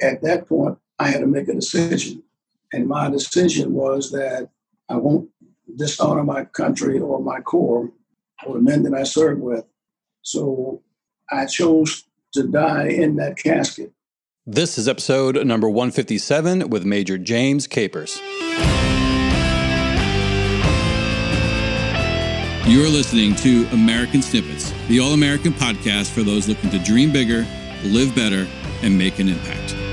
at that point, I had to make a decision. And my decision was that I won't dishonor my country or my corps or the men that I served with. So I chose to die in that casket. This is episode number 157 with Major James Capers. You're listening to American Snippets, the all American podcast for those looking to dream bigger, live better, and make an impact.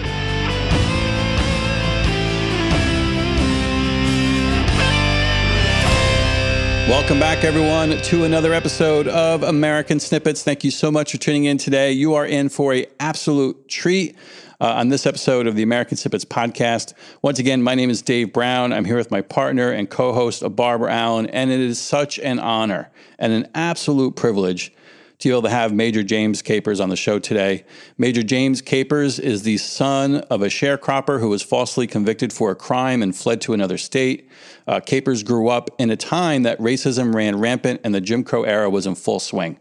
Welcome back, everyone, to another episode of American Snippets. Thank you so much for tuning in today. You are in for a absolute treat. Uh, on this episode of the American Snippets podcast. Once again, my name is Dave Brown. I'm here with my partner and co host, Barbara Allen, and it is such an honor and an absolute privilege to be able to have Major James Capers on the show today. Major James Capers is the son of a sharecropper who was falsely convicted for a crime and fled to another state. Uh, Capers grew up in a time that racism ran rampant and the Jim Crow era was in full swing.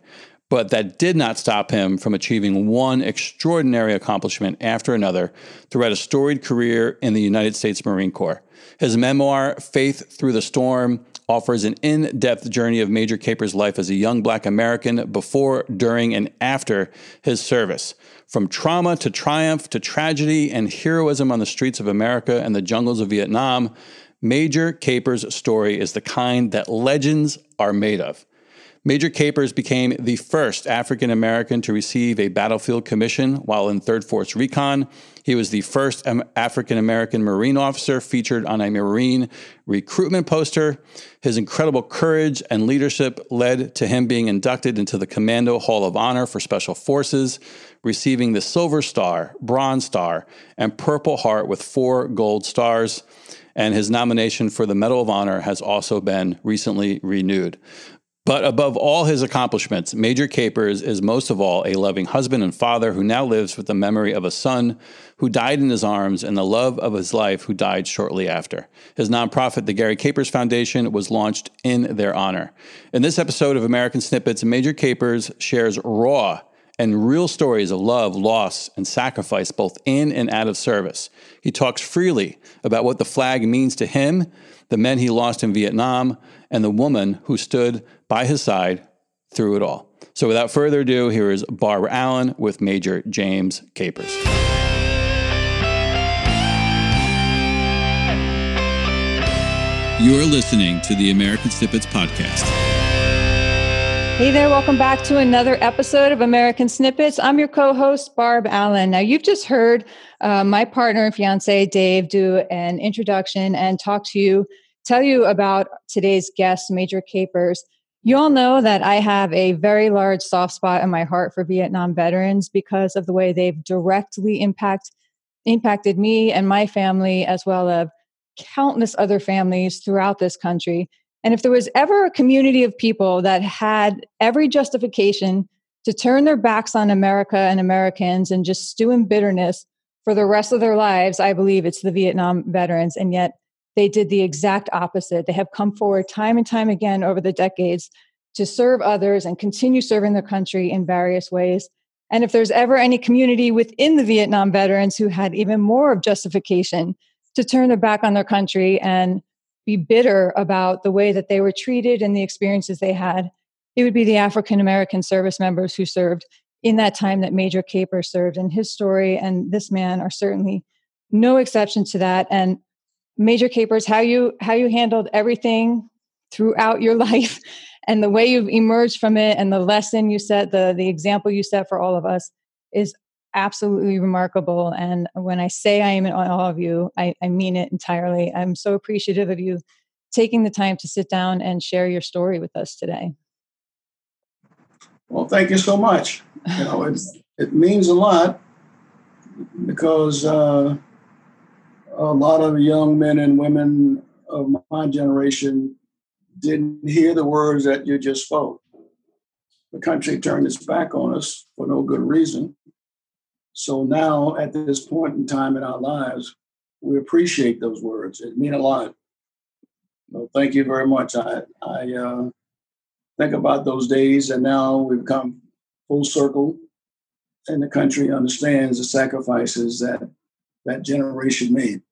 But that did not stop him from achieving one extraordinary accomplishment after another throughout a storied career in the United States Marine Corps. His memoir, Faith Through the Storm, offers an in depth journey of Major Capers' life as a young black American before, during, and after his service. From trauma to triumph to tragedy and heroism on the streets of America and the jungles of Vietnam, Major Capers' story is the kind that legends are made of. Major Capers became the first African American to receive a battlefield commission while in 3rd Force Recon. He was the first African American Marine officer featured on a Marine recruitment poster. His incredible courage and leadership led to him being inducted into the Commando Hall of Honor for Special Forces, receiving the Silver Star, Bronze Star, and Purple Heart with four gold stars and his nomination for the Medal of Honor has also been recently renewed. But above all his accomplishments, Major Capers is most of all a loving husband and father who now lives with the memory of a son who died in his arms and the love of his life who died shortly after. His nonprofit, the Gary Capers Foundation, was launched in their honor. In this episode of American Snippets, Major Capers shares raw and real stories of love, loss, and sacrifice both in and out of service. He talks freely about what the flag means to him, the men he lost in Vietnam, and the woman who stood by his side through it all. So without further ado, here is Barbara Allen with Major James Capers. You're listening to the American Snippets Podcast. Hey there, welcome back to another episode of American Snippets. I'm your co host, Barb Allen. Now, you've just heard uh, my partner and fiance, Dave, do an introduction and talk to you, tell you about today's guest, Major Capers. You all know that I have a very large soft spot in my heart for Vietnam veterans because of the way they've directly impact, impacted me and my family, as well as countless other families throughout this country. And if there was ever a community of people that had every justification to turn their backs on America and Americans and just stew in bitterness for the rest of their lives, I believe it's the Vietnam veterans. And yet they did the exact opposite. They have come forward time and time again over the decades to serve others and continue serving their country in various ways. And if there's ever any community within the Vietnam veterans who had even more of justification to turn their back on their country and be bitter about the way that they were treated and the experiences they had, it would be the African American service members who served in that time that Major Caper served. And his story and this man are certainly no exception to that. And Major Capers, how you how you handled everything throughout your life and the way you've emerged from it and the lesson you set, the the example you set for all of us is absolutely remarkable. And when I say I am in all of you, I, I mean it entirely. I'm so appreciative of you taking the time to sit down and share your story with us today. Well, thank you so much. You know, it, it means a lot because uh, a lot of young men and women of my generation didn't hear the words that you just spoke. The country turned its back on us for no good reason. So now, at this point in time in our lives, we appreciate those words. It mean a lot. Well, thank you very much. I, I uh, think about those days, and now we've come full circle, and the country understands the sacrifices that that generation made.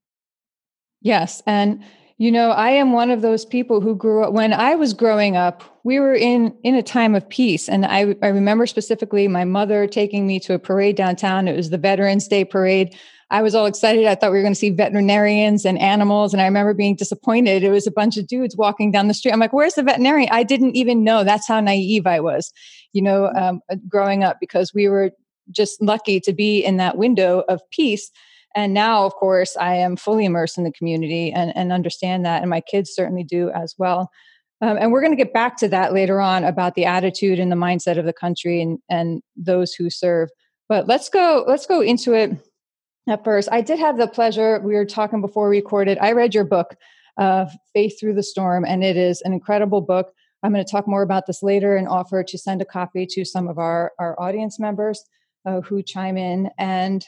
Yes. And you know, I am one of those people who grew up when I was growing up, we were in in a time of peace. And I, I remember specifically my mother taking me to a parade downtown. It was the Veterans Day parade. I was all excited. I thought we were going to see veterinarians and animals. And I remember being disappointed. It was a bunch of dudes walking down the street. I'm like, where's the veterinarian? I didn't even know. That's how naive I was, you know, um, growing up because we were just lucky to be in that window of peace and now of course i am fully immersed in the community and, and understand that and my kids certainly do as well. Um, and we're going to get back to that later on about the attitude and the mindset of the country and, and those who serve. But let's go let's go into it at first. I did have the pleasure we were talking before we recorded i read your book uh, faith through the storm and it is an incredible book. I'm going to talk more about this later and offer to send a copy to some of our, our audience members uh, who chime in. And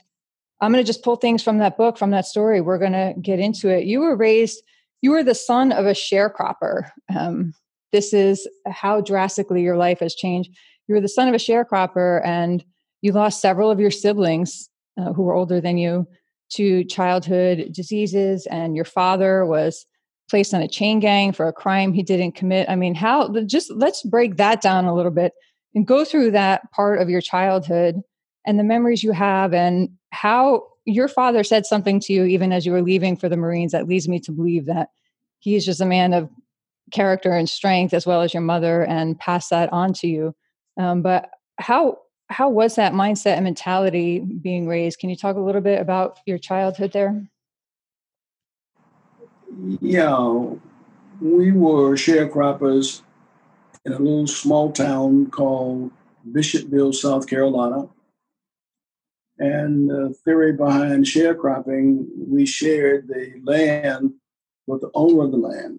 I'm going to just pull things from that book, from that story. We're going to get into it. You were raised, you were the son of a sharecropper. Um, this is how drastically your life has changed. You were the son of a sharecropper, and you lost several of your siblings uh, who were older than you to childhood diseases, and your father was placed on a chain gang for a crime he didn't commit. I mean, how just let's break that down a little bit and go through that part of your childhood and the memories you have and how your father said something to you even as you were leaving for the Marines that leads me to believe that he is just a man of character and strength as well as your mother and pass that on to you. Um, but how how was that mindset and mentality being raised? Can you talk a little bit about your childhood there? Yeah, we were sharecroppers in a little small town called Bishopville, South Carolina. And the theory behind sharecropping, we shared the land with the owner of the land.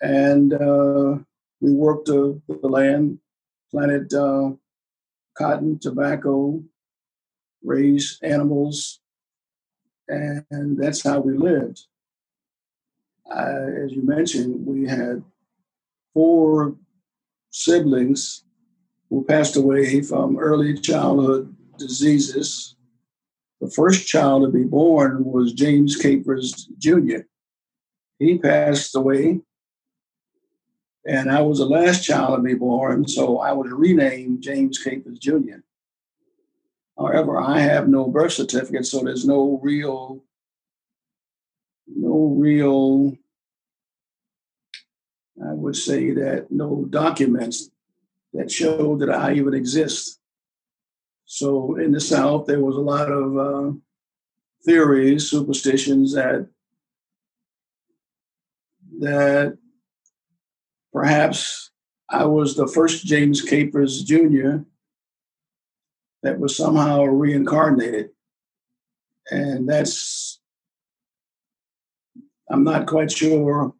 And uh, we worked the, the land, planted uh, cotton, tobacco, raised animals, and that's how we lived. Uh, as you mentioned, we had four siblings who passed away from early childhood diseases. The first child to be born was James Capers Jr. He passed away, and I was the last child to be born, so I was renamed James Capers Jr. However, I have no birth certificate, so there's no real, no real, I would say that no documents that show that I even exist. So in the South, there was a lot of uh, theories, superstitions that that perhaps I was the first James Capers Jr. that was somehow reincarnated, and that's I'm not quite sure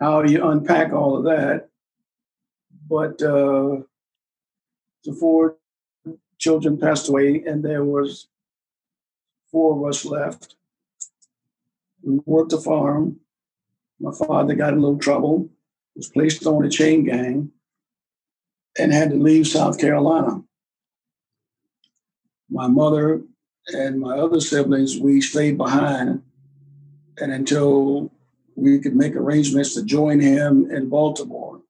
how you unpack all of that, but uh, the four children passed away, and there was four of us left. We worked a farm. My father got in a little trouble, was placed on a chain gang, and had to leave South Carolina. My mother and my other siblings, we stayed behind, and until we could make arrangements to join him in Baltimore.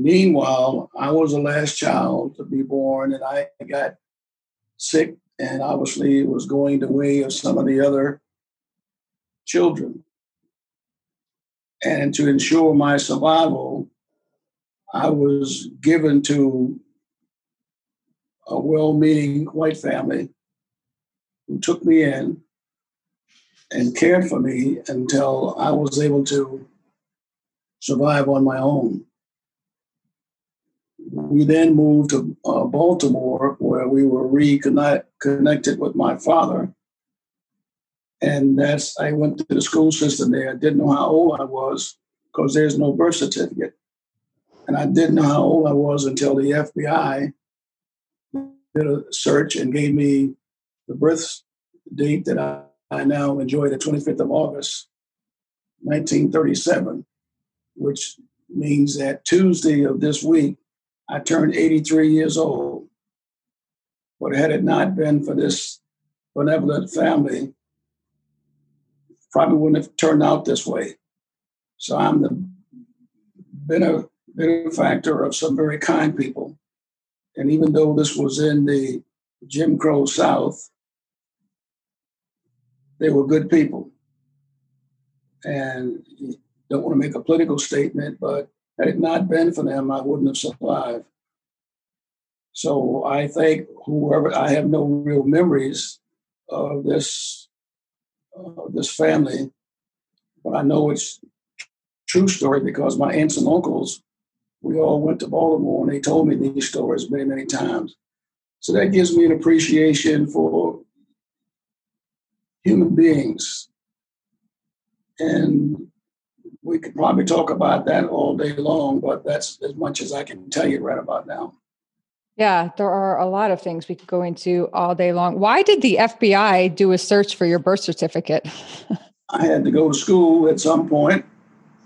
Meanwhile, I was the last child to be born, and I got sick, and obviously it was going the way of some of the other children. And to ensure my survival, I was given to a well meaning white family who took me in and cared for me until I was able to survive on my own. We then moved to uh, Baltimore, where we were reconnected with my father. And that's, I went to the school system there. I didn't know how old I was because there's no birth certificate. And I didn't know how old I was until the FBI did a search and gave me the birth date that I, I now enjoy, the 25th of August, 1937, which means that Tuesday of this week I turned 83 years old. But had it not been for this benevolent family, probably wouldn't have turned out this way. So I'm the benefactor of some very kind people. And even though this was in the Jim Crow South, they were good people. And don't want to make a political statement, but had it not been for them, I wouldn't have survived. So I think whoever I have no real memories of this uh, this family, but I know it's true story because my aunts and uncles, we all went to Baltimore and they told me these stories many many times. So that gives me an appreciation for human beings, and we could probably talk about that all day long, but that's as much as I can tell you right about now. Yeah, there are a lot of things we could go into all day long. Why did the FBI do a search for your birth certificate? I had to go to school at some point,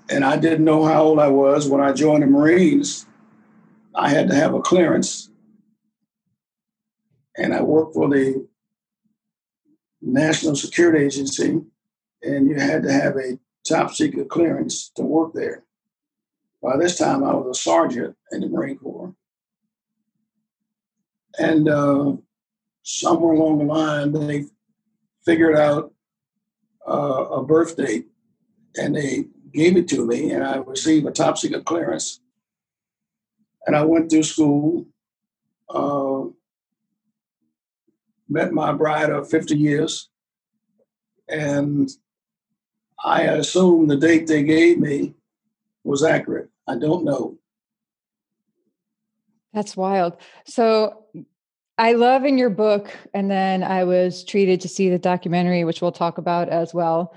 and I didn't know how old I was when I joined the Marines. I had to have a clearance, and I worked for the National Security Agency, and you had to have a top secret clearance to work there. By this time, I was a sergeant in the Marine Corps. And uh, somewhere along the line, they figured out uh, a birth date and they gave it to me, and I received a top secret clearance. And I went through school, uh, met my bride of 50 years, and I assume the date they gave me was accurate. I don't know. That's wild. So I love in your book, and then I was treated to see the documentary, which we'll talk about as well.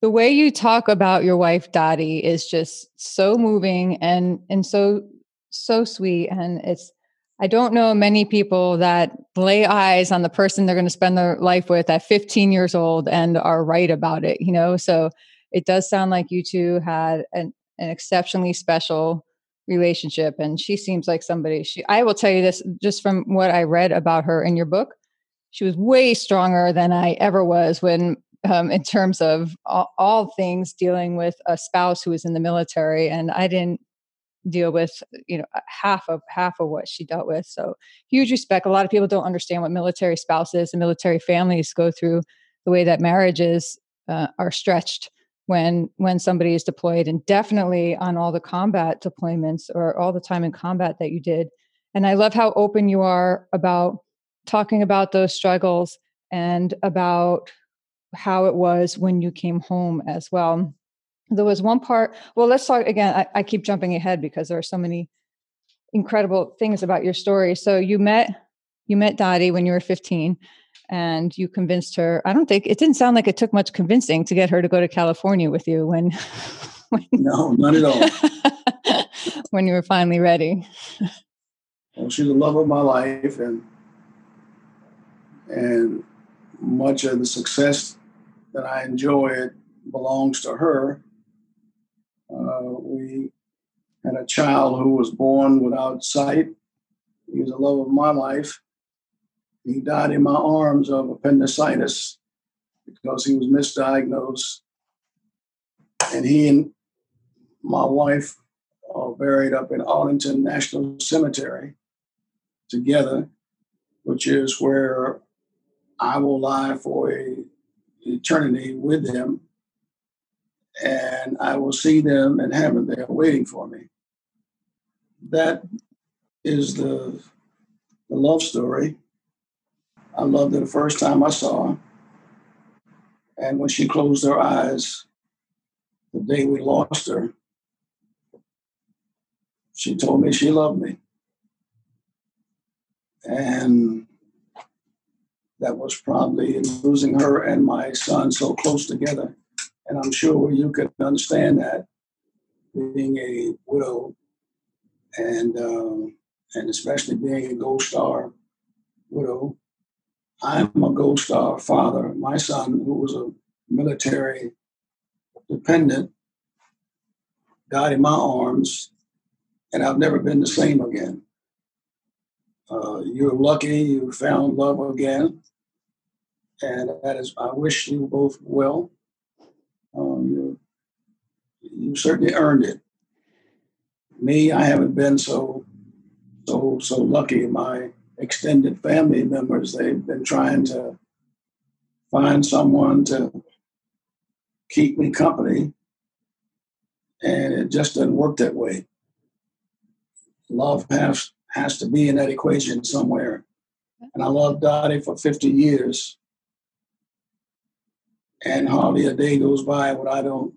The way you talk about your wife Dottie is just so moving and and so so sweet. And it's I don't know many people that lay eyes on the person they're going to spend their life with at 15 years old and are right about it, you know. So it does sound like you two had an, an exceptionally special relationship and she seems like somebody she i will tell you this just from what i read about her in your book she was way stronger than i ever was when um, in terms of all, all, things dealing with a spouse who was in the military and i didn't deal with you know half of half of what she dealt with so huge respect. A lot of people don't understand what military spouses and military families go through the way that marriages uh, are stretched when when somebody is deployed and definitely on all the combat deployments or all the time in combat that you did. And i love how open you are about talking about those struggles and about how it was when you came home as well there was one part well let's talk again i, I keep jumping ahead because there are so many incredible things about your story. So you met you met dottie when you were 15 and you convinced her i don't think it didn't sound like it took much convincing to get her to go to california with you when, when no not at all. when you were finally ready. Well she's the love of my life and and much of the success that i enjoyed belongs to her Uh, we had a child who was born without sight he was the love of my life he died in my arms of appendicitis because he was misdiagnosed. And he and my wife are buried up in Arlington National Cemetery together, which is where I will lie for a eternity with them. And I will see them in heaven. They are waiting for me. That is the, the love story I loved her the first time I saw her. And when she closed her eyes, the day we lost her, she told me she loved me. And that was probably losing her and my son so close together. And I'm sure you can understand that being a widow and uh, and especially being a Gold Star widow I'm a Gold Star father. My son, who was a military dependent, died in my arms, and I've never been the same again. Uh, you're lucky you found love again. and that is, I wish you both well. Um, you, you certainly earned it. Me, I haven't been so so so lucky. My extended family members, they've been trying to find someone to keep me company, and it just doesn't work that way. Love has has to be in that equation somewhere. And I loved Dottie for 50 years. And hardly a day goes by when I don't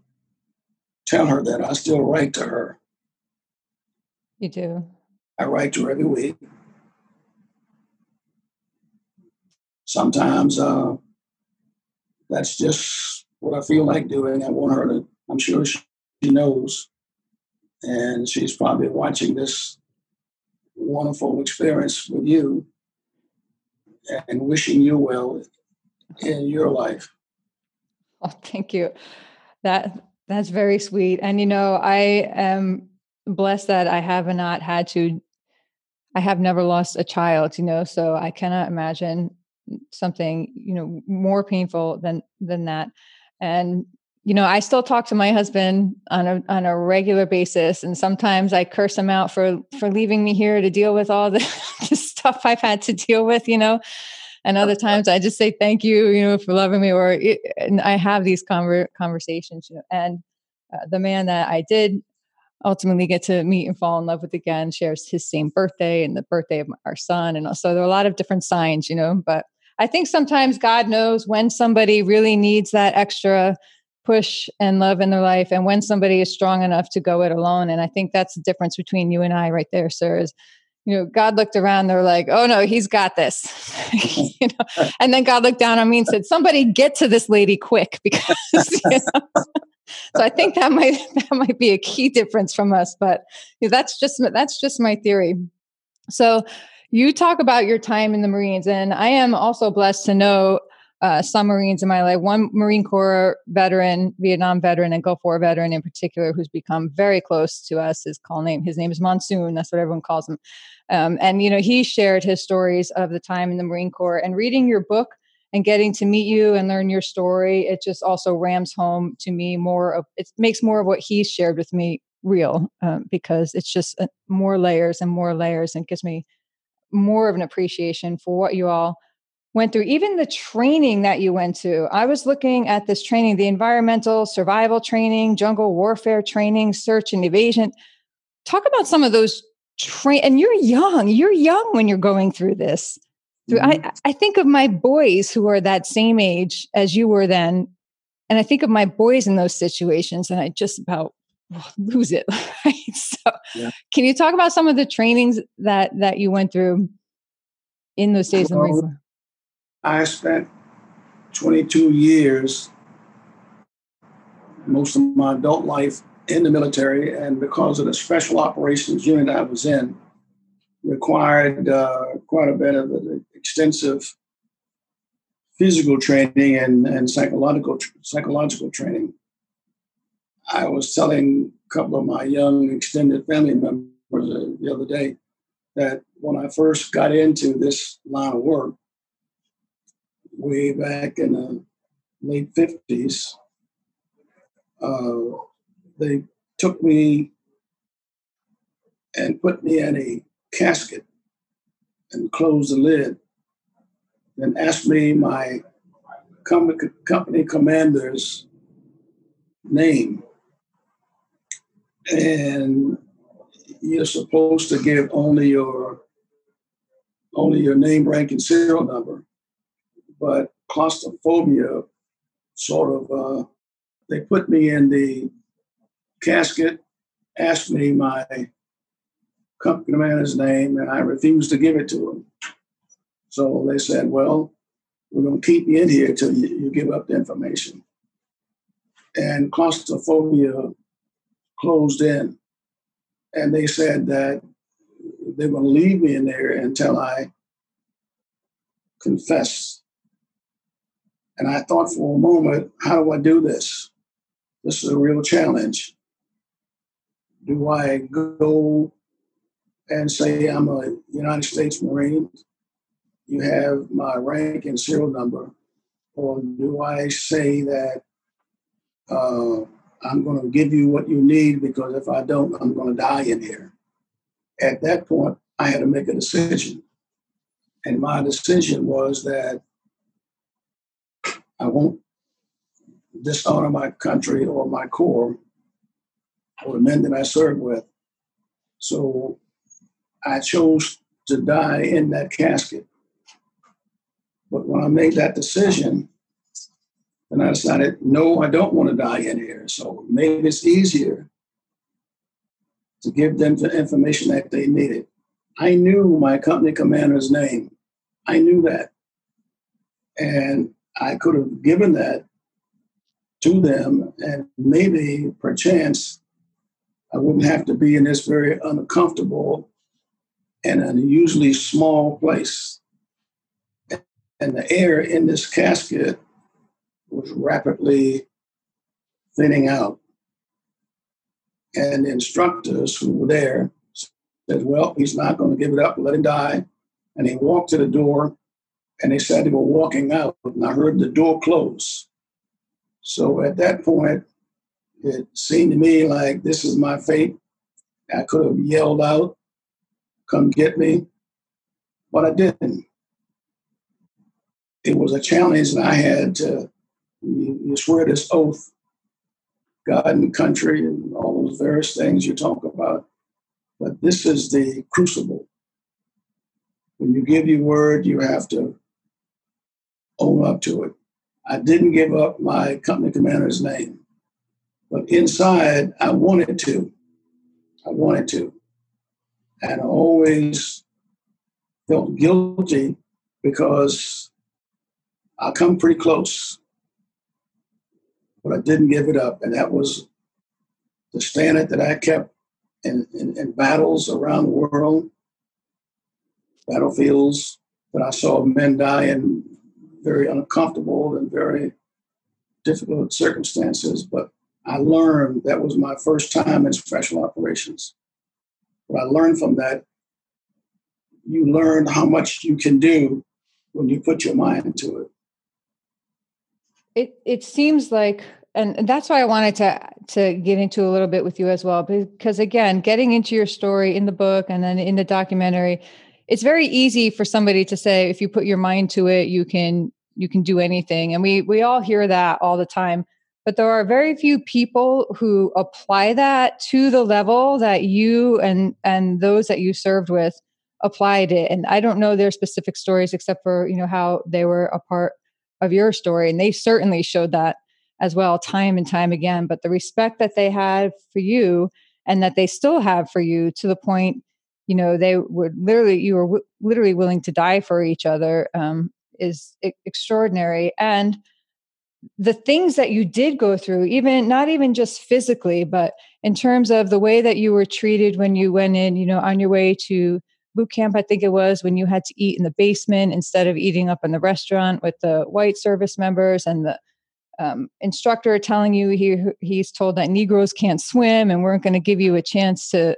tell her that. I still write to her. You do? I write to her every week. Sometimes uh, that's just what I feel like doing. I want her to, I'm sure she knows. And she's probably watching this wonderful experience with you and wishing you well in your life. Oh, thank you. That that's very sweet. And you know, I am blessed that I have not had to I have never lost a child, you know, so I cannot imagine something, you know, more painful than than that. And you know, I still talk to my husband on a on a regular basis, and sometimes I curse him out for for leaving me here to deal with all the, the stuff I've had to deal with, you know. And other times I just say thank you, you know, for loving me. Or and I have these conver- conversations, you know. And uh, the man that I did ultimately get to meet and fall in love with again shares his same birthday and the birthday of our son, and so there are a lot of different signs, you know. But I think sometimes God knows when somebody really needs that extra push and love in their life and when somebody is strong enough to go it alone and i think that's the difference between you and i right there sir is you know god looked around they're like oh no he's got this you know and then god looked down on me and said somebody get to this lady quick because you know? so i think that might that might be a key difference from us but that's just that's just my theory so you talk about your time in the marines and i am also blessed to know uh, some Marines in my life, one Marine Corps veteran, Vietnam veteran, and Gulf War veteran in particular, who's become very close to us. His call name, his name is Monsoon. That's what everyone calls him. Um, and you know, he shared his stories of the time in the Marine Corps. And reading your book and getting to meet you and learn your story, it just also rams home to me more of. It makes more of what he shared with me real um, because it's just uh, more layers and more layers, and gives me more of an appreciation for what you all went through, even the training that you went to. I was looking at this training, the environmental survival training, jungle warfare training, search and evasion. Talk about some of those train and you're young. You're young when you're going through this. Mm-hmm. I, I think of my boys who are that same age as you were then. And I think of my boys in those situations and I just about lose it. Right? So yeah. can you talk about some of the trainings that that you went through in those days well, in the Marine Corps? I spent 22 years, most of my adult life in the military, and because of the special operations unit I was in, required uh, quite a bit of extensive physical training and, and psychological psychological training. I was telling a couple of my young extended family members uh, the other day that when I first got into this line of work, way back in the late 50s, uh, they took me and put me in a casket and closed the lid and asked me my company commander's name. And you're supposed to give only your only your name, rank, and serial number but claustrophobia sort of, uh, they put me in the casket, asked me my company manager's name, and I refused to give it to him. So they said, well, we're going to keep you in here till you, you give up the information. And claustrophobia closed in. And they said that they were going to leave me in there until I confess and I thought for a moment, how do I do this? This is a real challenge. Do I go and say I'm a United States Marine? You have my rank and serial number. or do I say that uh, I'm going to give you what you need because if I don't, I'm going to die in here? At that point, I had to make a decision. And my decision was that I won't dishonor my country or my corps or the men that I served with. So I chose to die in that casket. But when I made that decision, then I decided, no, I don't want to die in here. So maybe it's easier to give them the information that they needed. I knew my company commander's name. I knew that. And I could have given that to them, and maybe perchance I wouldn't have to be in this very uncomfortable and unusually small place. And the air in this casket was rapidly thinning out. And the instructors who were there said, Well, he's not going to give it up, let him die. And he walked to the door and they said they were walking out, and I heard the door close. So at that point, it seemed to me like this is my fate. I could have yelled out, come get me, but I didn't. It was a challenge that I had to you swear this oath, God and country, and all those various things you talk about. But this is the crucible. When you give your word, you have to own up to it. I didn't give up my company commander's name, but inside I wanted to. I wanted to. And I always felt guilty because I come pretty close, but I didn't give it up. And that was the standard that I kept in, in, in battles around the world, battlefields that I saw men die in very uncomfortable and very difficult circumstances. But I learned that was my first time in special operations. What I learned from that, you learn how much you can do when you put your mind to it. It it seems like and that's why I wanted to to get into a little bit with you as well because again getting into your story in the book and then in the documentary it's very easy for somebody to say if you put your mind to it you can you can do anything. And we we all hear that all the time. But there are very few people who apply that to the level that you and and those that you served with applied it. And i don't know their specific stories except for you know how they were a part of your story. And they certainly showed that as well time and time again. But the respect that they had for you and that they still have for you to the point you know they would literally you were w- literally willing to die for each other um, is e- extraordinary. And the things that you did go through even not even just physically but in terms of the way that you were treated when you went in you know on your way to boot camp i think it was when you had to eat in the basement instead of eating up in the restaurant with the white service members and the um, instructor telling you he he's told that Negroes can't swim and weren't going to give you a chance to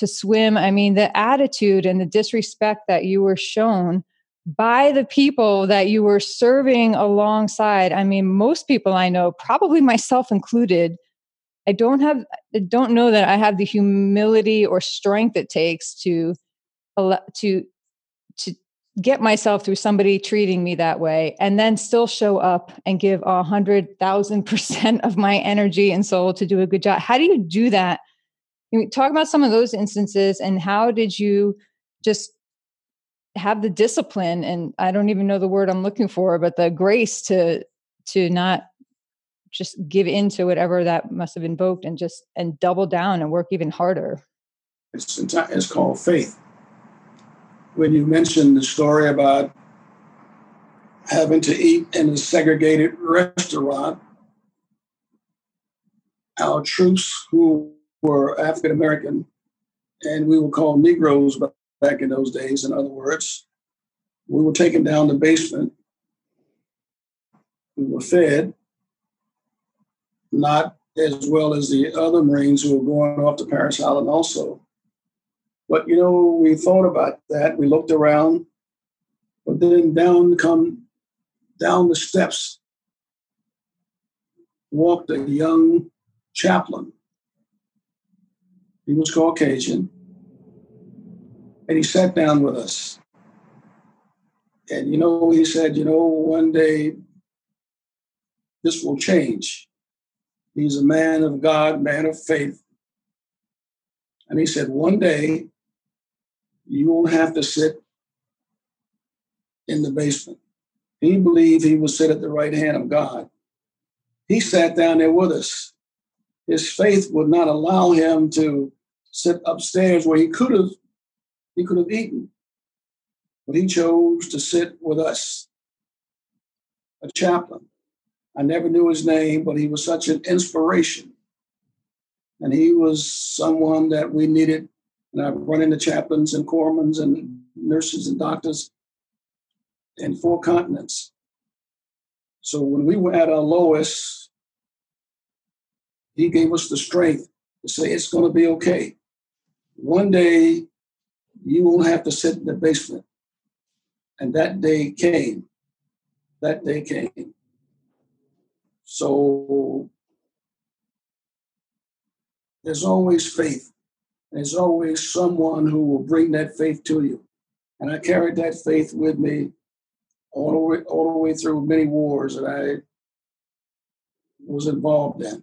to swim. I mean, the attitude and the disrespect that you were shown by the people that you were serving alongside. I mean, most people I know, probably myself included, I don't have I don't know that I have the humility or strength it takes to to to get myself through somebody treating me that way and then still show up and give a hundred thousand percent of my energy and soul to do a good job how do you do that talk about some of those instances and how did you just have the discipline and i don't even know the word i'm looking for but the grace to to not just give in to whatever that must have invoked and just and double down and work even harder. It's, it's called faith. When you mentioned the story about having to eat in a segregated restaurant, our troops who were African American, and we were called Negroes back in those days, in other words, we were taken down the basement. We were fed, not as well as the other Marines who were going off to Parris Island also. But you know, we thought about that. We looked around, but then down come down the steps walked a young chaplain. He was Caucasian. And he sat down with us. And, you know, he said, you know, one day this will change. He's a man of God, man of faith. And he said, one day you won't have to sit in the basement. He believed he would sit at the right hand of God. He sat down there with us. His faith would not allow him to sit upstairs where he could have he could have eaten. But he chose to sit with us. A chaplain. I never knew his name, but he was such an inspiration. And he was someone that we needed. And I've run into chaplains and corpsmen and nurses and doctors in four continents. So when we were at our lowest, he gave us the strength to say it's going to be okay. One day you won't have to sit in the basement. And that day came. That day came. So there's always faith. There's always someone who will bring that faith to you. And I carried that faith with me all the way, all the way through many wars that I was involved in.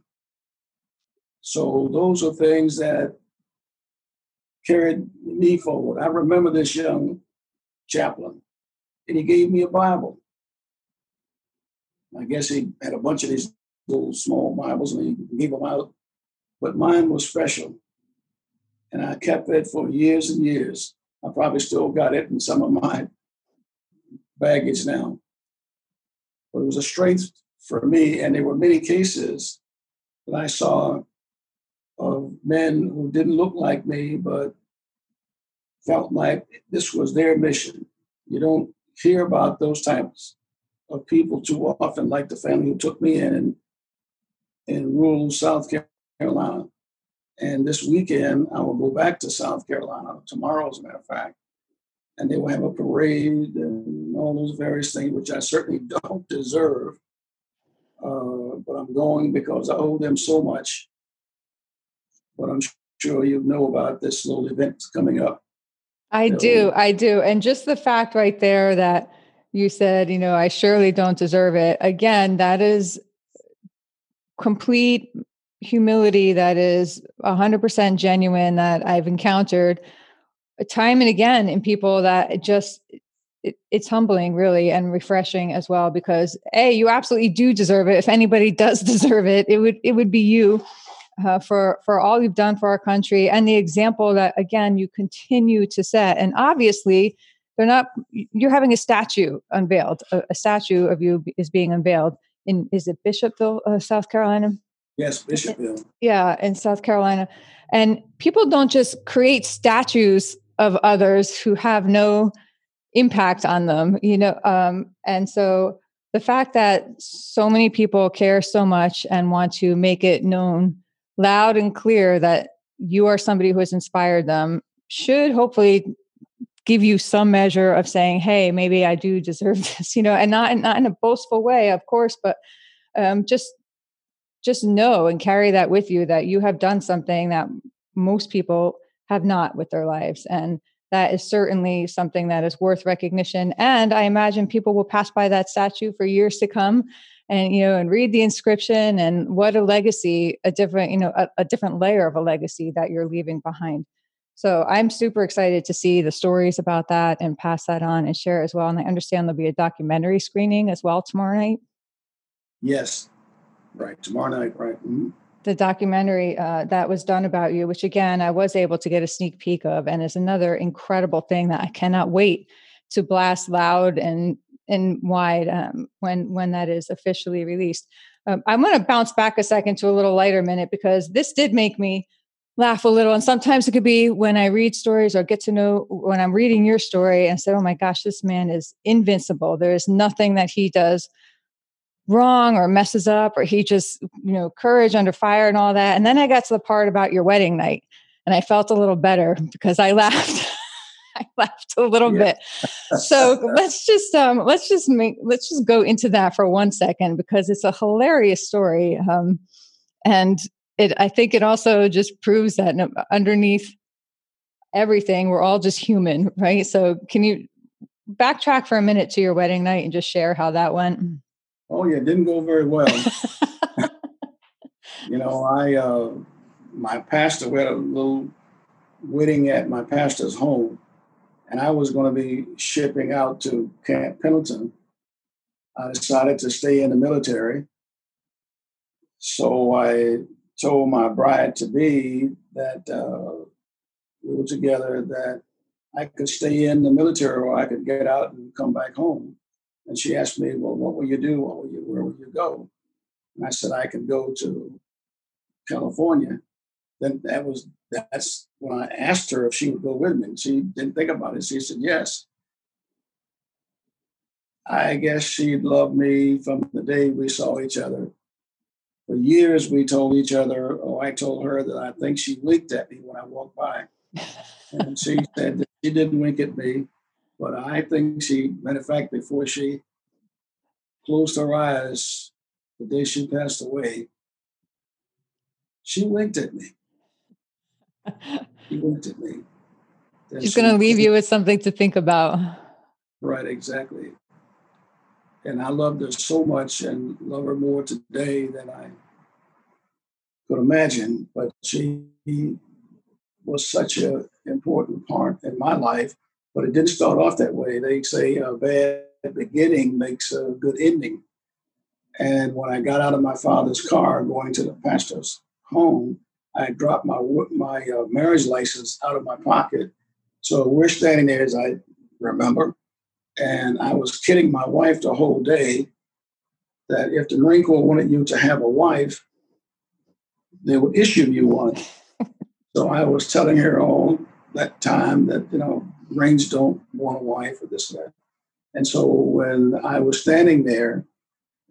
So those are things that carried me forward. I remember this young chaplain, and he gave me a Bible. I guess he had a bunch of these little small Bibles and he gave them out, but mine was special. And I kept it for years and years. I probably still got it in some of my baggage now. But it was a strength for me, and there were many cases that I saw of men who didn't look like me, but felt like this was their mission. You don't hear about those types of people too often, like the family who took me in in, rural South Carolina. And this weekend, I will go back to South Carolina tomorrow, as a matter of fact, and they will have a parade and all those various things, which I certainly don't deserve. Uh, but I'm going because I owe them so much. But I'm sure you know about this little event coming up. I do. I do. And just the fact right there that you said, you know, I surely don't deserve it. Again, that is complete humility that is 100% genuine that I've encountered time and again in people that just it, it's humbling really and refreshing as well because a you absolutely do deserve it if anybody does deserve it it would it would be you uh, for for all you've done for our country and the example that again you continue to set. And obviously they're not you're having a statue unveiled a, a statue of you is being unveiled in is it bishopville uh, south carolina? Yes bishopville. Yeah in south carolina. And people don't just create statues of others who have no impact on them you know um, and so the fact that so many people care so much and want to make it known loud and clear that you are somebody who has inspired them should hopefully give you some measure of saying, "Hey, maybe I do deserve this," you know, and not not in a boastful way, of course, but um, just just know and carry that with you that you have done something that most people have not with their lives, and that is certainly something that is worth recognition. And I imagine people will pass by that statue for years to come and you know and read the inscription and what a legacy a different you know a, a different layer of a legacy that you're leaving behind so I'm super excited to see the stories about that and pass that on and share as well. And I understand there'll be a documentary screening as well tomorrow night. Yes, right. Tomorrow night, right. Mm-hmm. The documentary uh, that was done about you, which again, I was able to get a sneak peek of, and is another incredible thing that I cannot wait to blast loud and and wide um, when when that is officially released. Um, I'm going to bounce back a second to a little lighter minute because this did make me laugh a little. And sometimes it could be when I read stories or get to know when I'm reading your story and say, oh my gosh, this man is invincible. There is nothing that he does wrong or messes up or he just, you know, courage under fire and all that. And then I got to the part about your wedding night and I felt a little better because I laughed. I laughed a little yeah. bit. So let's just um, let's just make let's just go into that for one second because it's a hilarious story, um, and it I think it also just proves that underneath everything we're all just human, right? So can you backtrack for a minute to your wedding night and just share how that went? Oh yeah, it didn't go very well. you know, I uh, my pastor we had a little wedding at my pastor's home, and I was going to be shipping out to Camp Pendleton. I decided to stay in the military, so I told my bride to be that uh, we were together that I could stay in the military or I could get out and come back home. And she asked me, Well, what will you do? What will you, where will you go? And I said, I could go to California. Then that was that's when I asked her if she would go with me. She didn't think about it. She said yes. I guess she loved me from the day we saw each other. For years, we told each other, oh, I told her that I think she winked at me when I walked by. and she said that she didn't wink at me, but I think she, matter of fact, before she closed her eyes the day she passed away, she winked at me. She winked at me. Then She's she going to leave you with something to think about. Right, exactly. And I loved her so much and love her more today than I could imagine. But she was such an important part in my life, but it didn't start off that way. They say a bad beginning makes a good ending. And when I got out of my father's car going to the pastor's home, I dropped my my uh, marriage license out of my pocket. So we're standing there, as I remember, and I was kidding my wife the whole day that if the Marine Corps wanted you to have a wife, they would issue you one. So I was telling her all that time that, you know, Marines don't want a wife or this that. And so when I was standing there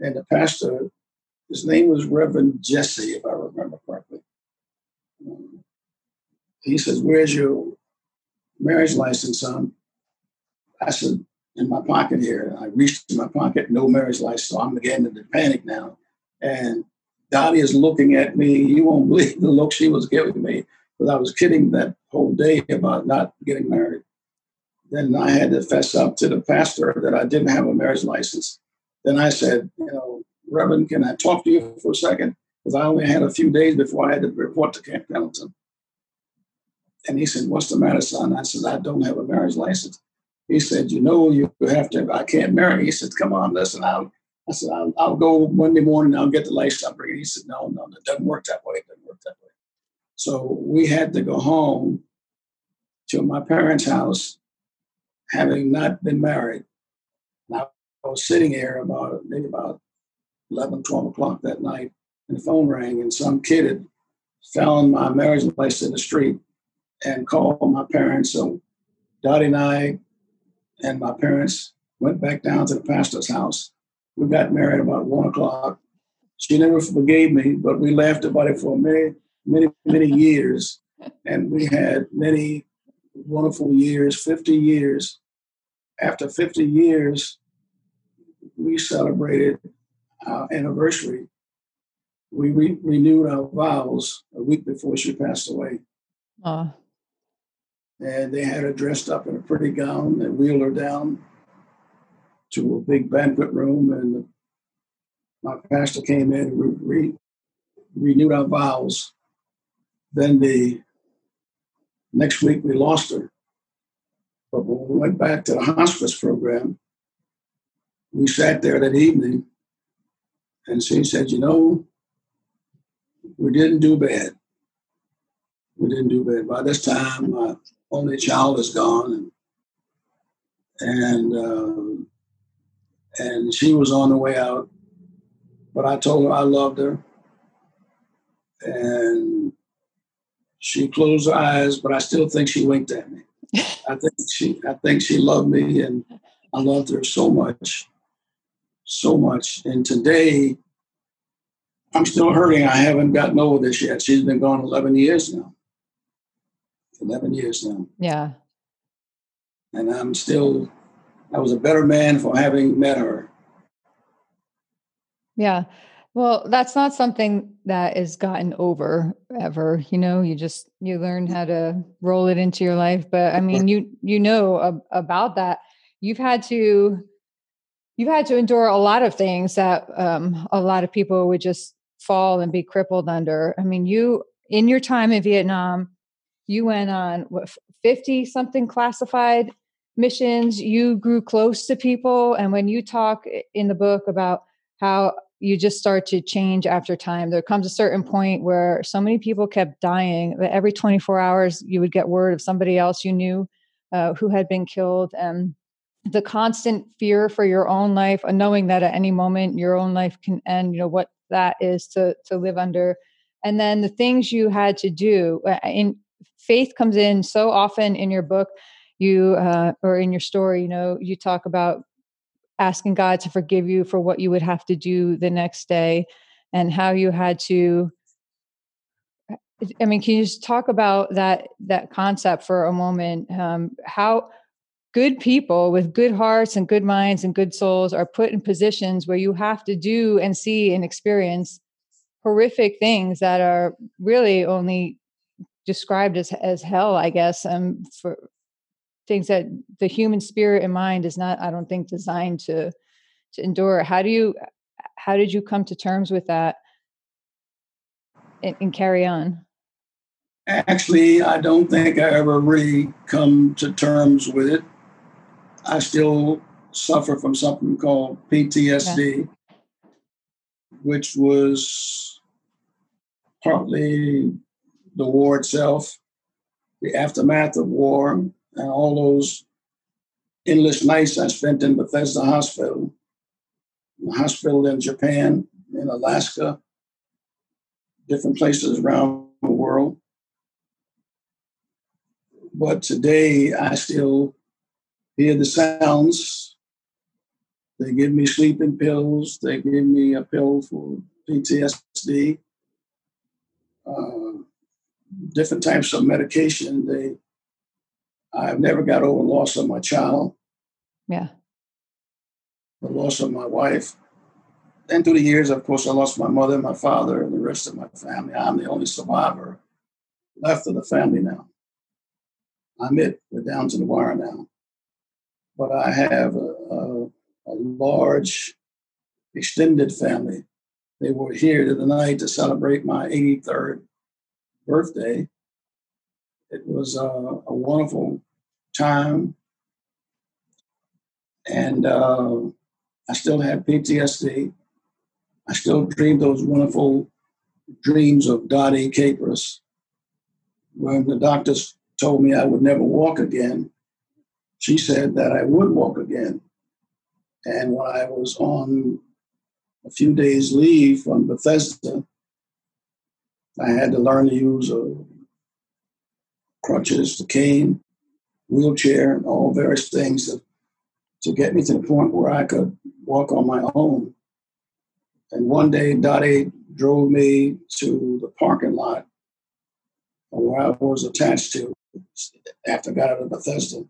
and the pastor, his name was Reverend Jesse, if I remember he says, Where's your marriage license, son? I said, In my pocket here. I reached in my pocket, no marriage license. So I'm beginning to panic now. And Dottie is looking at me. You won't believe the look she was giving me because I was kidding that whole day about not getting married. Then I had to fess up to the pastor that I didn't have a marriage license. Then I said, you know, Reverend, can I talk to you for a second? Because I only had a few days before I had to report to Camp Pendleton. And he said, What's the matter, son? I said, I don't have a marriage license. He said, You know, you have to, I can't marry. He said, Come on, listen, I'll, I said, I'll, I'll go Monday morning, I'll get the license. I'll bring it. He said, No, no, it doesn't work that way. It doesn't work that way. So we had to go home to my parents' house, having not been married. And I was sitting here about maybe about 11, 12 o'clock that night, and the phone rang, and some kid had found my marriage license in the street and called my parents. So Dottie and I and my parents went back down to the pastor's house. We got married about one o'clock. She never forgave me, but we laughed about it for many, many, many years. And we had many wonderful years, 50 years. After 50 years, we celebrated our anniversary. We re- renewed our vows a week before she passed away. Ah. And they had her dressed up in a pretty gown and wheeled her down to a big banquet room. And my pastor came in and re- renewed our vows. Then the next week we lost her. But when we went back to the hospice program, we sat there that evening and she said, You know, we didn't do bad. We didn't do bad. By this time, my only child is gone, and and uh, and she was on the way out. But I told her I loved her, and she closed her eyes, but I still think she winked at me. I think she I think she loved me and I loved her so much. So much. And today I'm still hurting. I haven't gotten over this yet. She's been gone 11 years now. 11 years now. Yeah. and I'm still, I was a better man for having met her. Yeah. Well, that's not something that is gotten over ever. You know, you just you learn how to roll it into your life. But I mean, you you know ab- about that. You've had to you've had to endure a lot of things that um, a lot of people would just fall and be crippled under. I mean, you in your time in Vietnam, you went on what 50 something classified missions. You grew close to people and when you talk in the book about how you just start to change after time. There comes a certain point where so many people kept dying that every 24 hours you would get word of somebody else you knew uh, who had been killed. And the constant fear for your own life, and knowing that at any moment your own life can end, you know, what that is to, to live under. And then the things you had to do uh, in faith comes in so often in your book you uh, or in your story you know you talk about asking God to forgive you for what you would have to do the next day and how you had to I mean, can you just talk about that that concept for a moment? Um, how good people with good hearts and good minds and good souls are put in positions where you have to do and see and experience horrific things that are really only described as as hell, I guess, um, for things that the human spirit and mind is not i don't think designed to to endure. How do you how did you come to terms with that and, and carry on? Actually i don't think i ever really come to terms with it i still suffer from something called ptsd which was partly the war itself the aftermath of war and all those endless nights I spent in Bethesda Hospital, the hospital in Japan, in Alaska, different places around the world. But today I still hear the sounds. They give me sleeping pills. They give me a pill for PTSD. Uh, different types of medication. They I've never got over the loss of my child. Yeah. The loss of my wife. And through the years, of course, I lost my mother, my father, and the rest of my family. I'm the only survivor left of the family now. I'm it. We're down to the wire now. But I have a, a, a large, extended family. They were here tonight to celebrate my 83rd birthday. It was a, a wonderful time. And uh, I still have PTSD. I still dream those wonderful dreams of Dottie Capers. When the doctors told me I would never walk again, she said that I would walk again. And when I was on a few days leave from Bethesda, I had to learn to use a crutches, the cane, wheelchair, and all various things to, to get me to the point where I could walk on my own. And one day, Dottie drove me to the parking lot where I was attached to after I got out of Bethesda.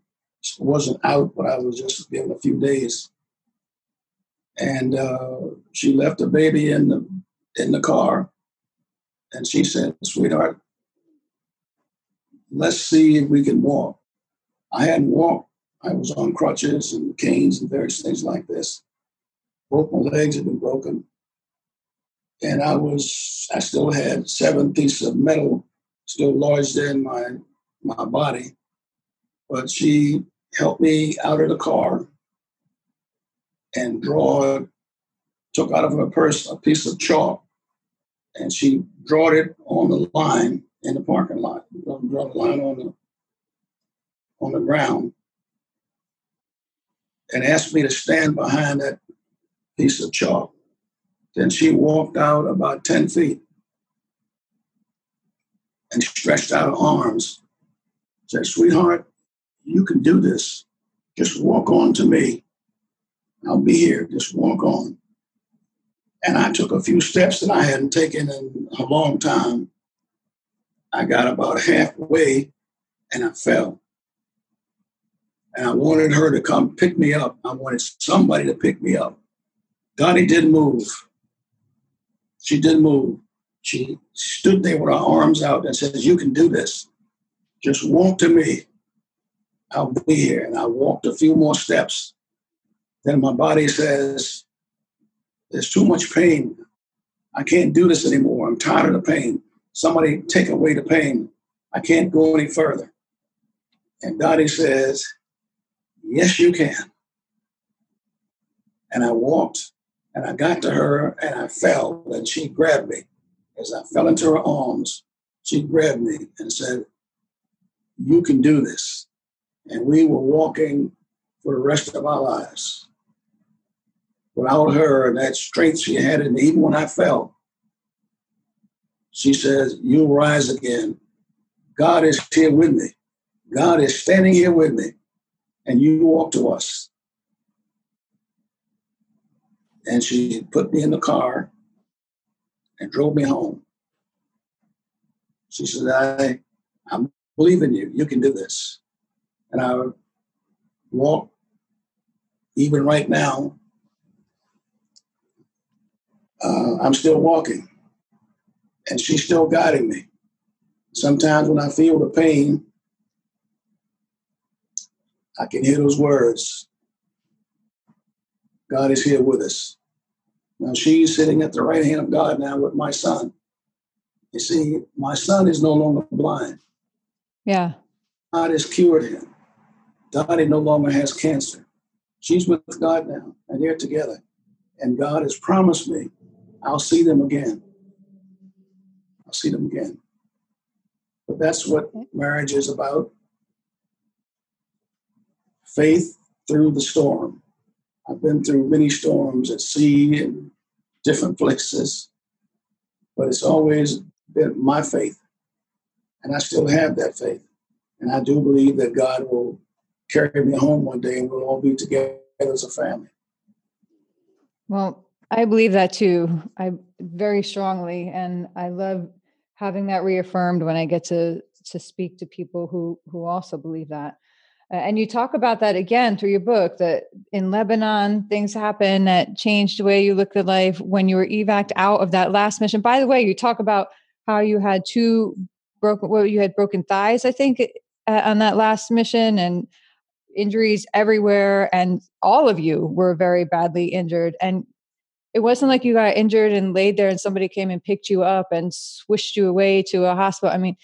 Wasn't out, but I was just given a few days. And uh, she left the baby in the in the car, and she said, "Sweetheart, let's see if we can walk." I hadn't walked. I was on crutches and canes and various things like this. Both my legs had been broken. And I was, I still had seven pieces of metal still lodged in my, my body. But she helped me out of the car and draw, took out of her purse a piece of chalk and she drawed it on the line in the parking lot. Draw the line on the on the ground and asked me to stand behind that piece of chalk. Then she walked out about 10 feet and stretched out her arms. Said, Sweetheart, you can do this. Just walk on to me. I'll be here. Just walk on. And I took a few steps that I hadn't taken in a long time. I got about halfway and I fell. and I wanted her to come pick me up. I wanted somebody to pick me up. Dottie didn't move. She didn't move. She stood there with her arms out and says, You can do this. Just walk to me. I'll be here. And I walked a few more steps. Then my body says, There's too much pain. I can't do this anymore. I'm tired of the pain. Somebody take away the pain. I can't go any further. And Dottie says, Yes, you can. And I walked and I got to her and I fell and she grabbed me. As I fell into her arms, she grabbed me and said, You can do this. And we were walking for the rest of our lives. Without her and that strength she had, and even when I fell, she says, You'll rise again. God is here with me. God is standing here with me. And you walk to us. And she put me in the car and drove me home. She said, I, I believe in you. You can do this. And I walk, even right now, uh, I'm still walking. And she's still guiding me. Sometimes when I feel the pain, I can hear those words God is here with us. Now she's sitting at the right hand of God now with my son. You see, my son is no longer blind. Yeah. God has cured him. Dottie no longer has cancer. She's with God now, and they're together. And God has promised me I'll see them again. I'll see them again. But that's what marriage is about faith through the storm. I've been through many storms at sea and different places, but it's always been my faith. And I still have that faith. And I do believe that God will carry me home one day and we'll all be together as a family. Well, I believe that too. I very strongly, and I love having that reaffirmed when I get to to speak to people who who also believe that. and you talk about that again through your book that in Lebanon things happen that changed the way you look at life when you were evac out of that last mission. By the way, you talk about how you had two broken well you had broken thighs I think uh, on that last mission and injuries everywhere and all of you were very badly injured and it wasn't like you got injured and laid there and somebody came and picked you up and swished you away to a hospital. I mean,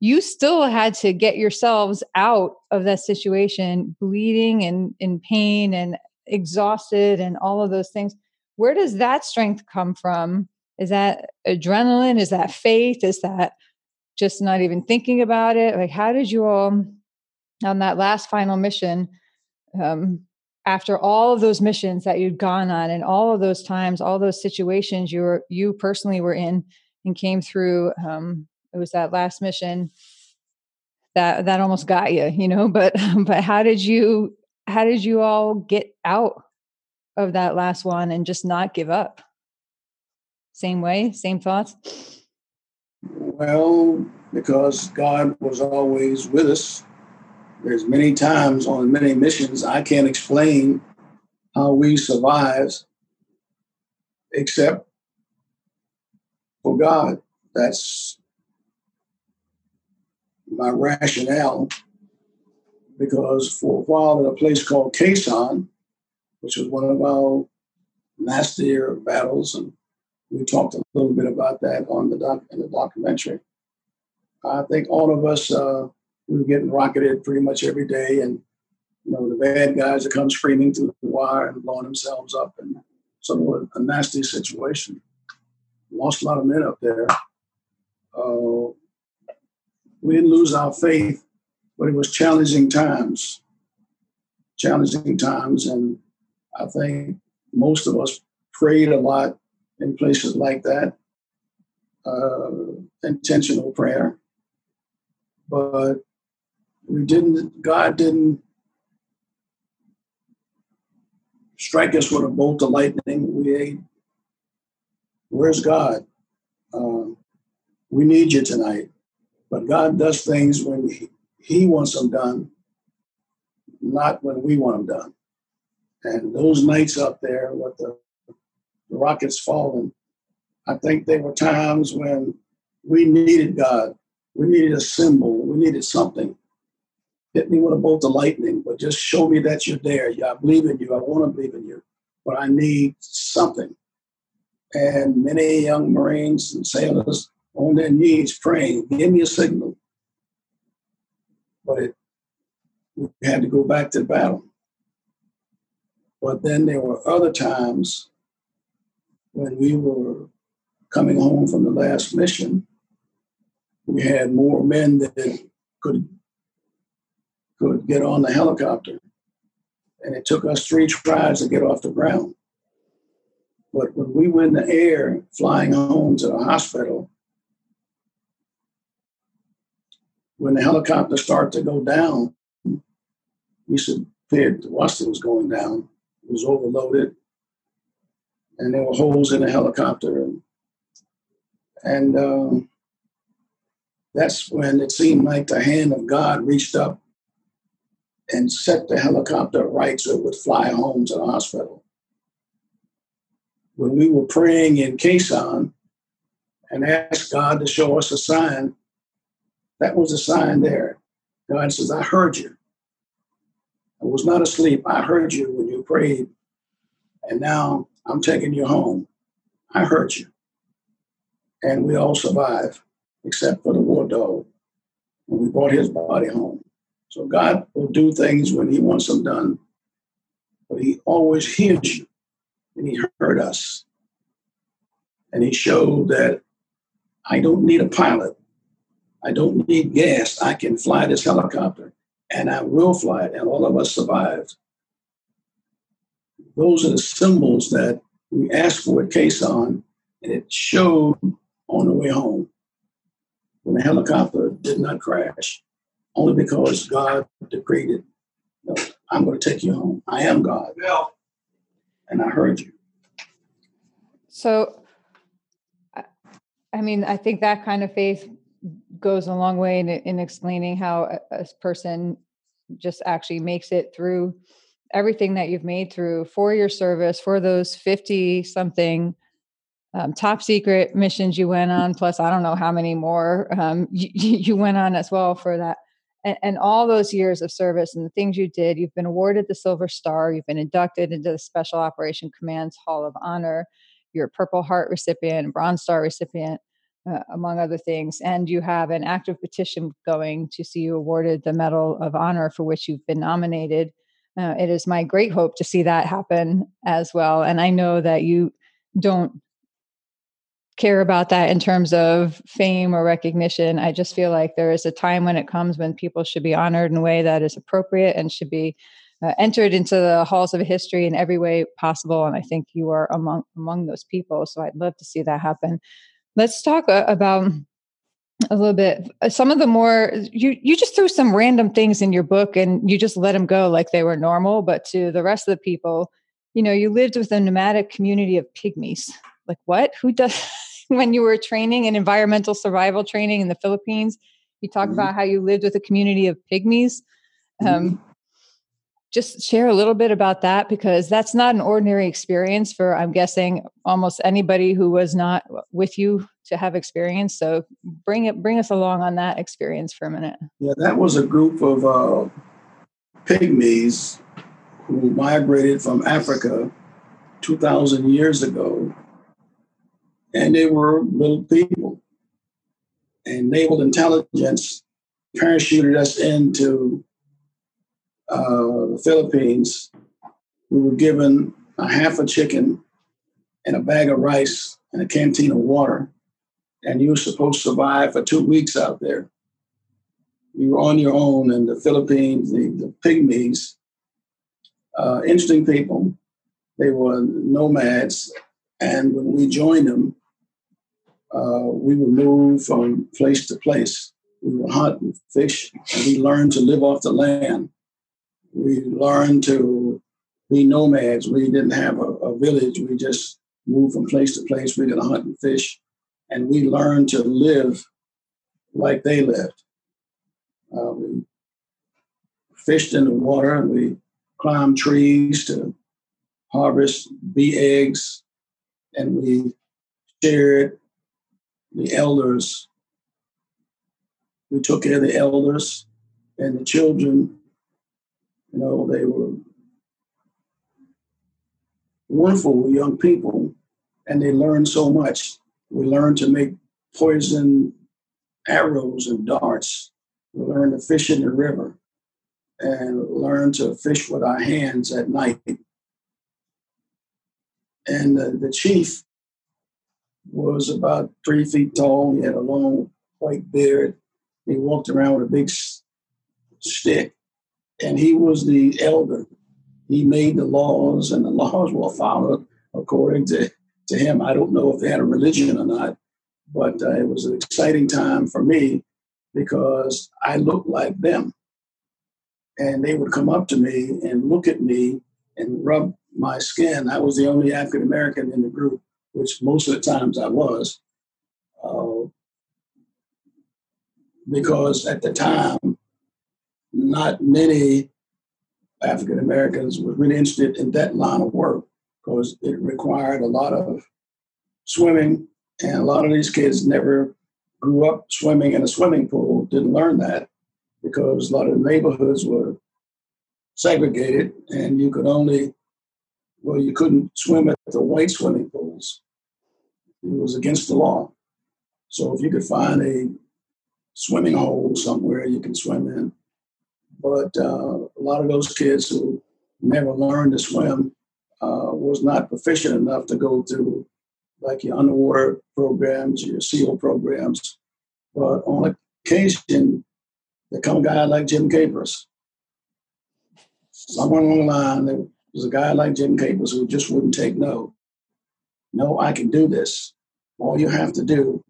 you still had to get yourselves out of that situation, bleeding and in pain and exhausted and all of those things. Where does that strength come from? Is that adrenaline? Is that faith? Is that just not even thinking about it? Like, how did you all on that last final mission um, after all of those missions that you'd gone on and all of those times all those situations you were you personally were in and came through um, it was that last mission that that almost got you you know but but how did you how did you all get out of that last one and just not give up? Same way same thoughts? Well because god was always with us there's many times on many missions I can't explain how we survive except for God. That's my rationale because for a while in a place called Sanh, which was one of our nastier battles, and we talked a little bit about that on the doc in the documentary. I think all of us uh, we were getting rocketed pretty much every day. And, you know, the bad guys that come screaming through the wire and blowing themselves up. And so a nasty situation. Lost a lot of men up there. Uh, we didn't lose our faith, but it was challenging times. Challenging times. And I think most of us prayed a lot in places like that. Uh, intentional prayer. But we didn't, God didn't strike us with a bolt of lightning. We, where's God? Um, we need you tonight. But God does things when he, he wants them done. not when we want them done. And those nights up there with the, the rockets falling, I think there were times when we needed God. We needed a symbol. We needed something. Hit me with a bolt of lightning, but just show me that you're there. Yeah, I believe in you. I want to believe in you, but I need something. And many young Marines and sailors on their knees praying, give me a signal. But it, we had to go back to the battle. But then there were other times when we were coming home from the last mission, we had more men that could could get on the helicopter. And it took us three tries to get off the ground. But when we were in the air flying home to the hospital, when the helicopter started to go down, we said, the thruster was going down. It was overloaded. And there were holes in the helicopter. And, and um, that's when it seemed like the hand of God reached up and set the helicopter right so it would fly home to the hospital. When we were praying in Sanh and asked God to show us a sign, that was a sign there. God says, I heard you. I was not asleep. I heard you when you prayed. And now I'm taking you home. I heard you. And we all survived, except for the war dog. And we brought his body home. So God will do things when he wants them done. But he always hears you. And he heard us. And he showed that I don't need a pilot. I don't need gas. I can fly this helicopter and I will fly it. And all of us survived. Those are the symbols that we asked for at Sanh, and it showed on the way home when the helicopter did not crash, only because God decreed it. No, I'm going to take you home. I am God. Yeah. And I heard you. So, I mean, I think that kind of faith goes a long way in, in explaining how a, a person just actually makes it through everything that you've made through for your service for those 50 something um, top secret missions you went on plus i don't know how many more um, you, you, went on as well for that and, and, all those years of service and the things you did you've been awarded the silver star you've been inducted into the special operation command's hall of honor you're a purple heart recipient bronze star recipient uh, among other things. And you have an active petition going to see you awarded the Medal of Honor for which you've been nominated. Uh, it is my great hope to see that happen as well. And I know that you don't care about that in terms of fame or recognition. I just feel like there is a time when it comes when people should be honored in a way that is appropriate and should be uh, entered into the halls of history in every way possible. And I think you are among among those people. So I'd love to see that happen. Let's talk uh, about a little bit uh, some of the more you you just threw some random things in your book and you just let them go like they were normal but to the rest of the people you know you lived with a nomadic community of pygmies like what who does when you were training in environmental survival training in the philippines you talk mm-hmm. about how you lived with a community of pygmies. Um, mm-hmm. just share a little bit about that because that's not an ordinary experience for i'm guessing almost anybody who was not with you to have experience. So bring it bring us along on that experience for a minute. Yeah that was a group of uh, pygmies who migrated from africa 2000 years ago and they were little people and naval intelligence parachuted us into uh, the Philippines, we were given a half a chicken and a bag of rice and a canteen of water. And you were supposed to survive for two weeks out there. You were on your own in the Philippines, the, the pygmies, uh, interesting people. They were nomads. And when we joined them, uh, we would move from place to place. We would hunt and fish, and we learned to live off the land we learned to be nomads. We didn't have a, a village. We just moved from place to place. We did hunt and fish, and we learned to live like they lived. Uh, we fished in the water we climbed trees to harvest bee eggs and we shared the elders. We took care of the elders and the children. You know, they were wonderful young people and they learned so much. We learned to make poison arrows and darts. We learned to fish in the river and learned to fish with our hands at night. And uh, the chief was about three feet tall. He had a long white beard. He walked around with a big stick, and he was the elder. He made the laws, and the laws were followed according to, to him. I don't know if they had a religion or not, but uh, it was an exciting time for me because I looked like them. And they would come up to me and look at me and rub my skin. I was the only African American in the group, which most of the times I was. Uh, because at the time, not many African Americans were really interested in that line of work because it required a lot of swimming, and a lot of these kids never grew up swimming in a swimming pool, didn't learn that because a lot of neighborhoods were segregated and you could only well, you couldn't swim at the white swimming pools. It was against the law. So if you could find a swimming hole somewhere you can swim in. But uh, a lot of those kids who never learned to swim uh, was not proficient enough to go through like your underwater programs, your SEAL programs. But on occasion, there come a guy like Jim Capers. Somewhere along the line, there was a guy like Jim Capers who just wouldn't take no. No, I can do this. All you have to do,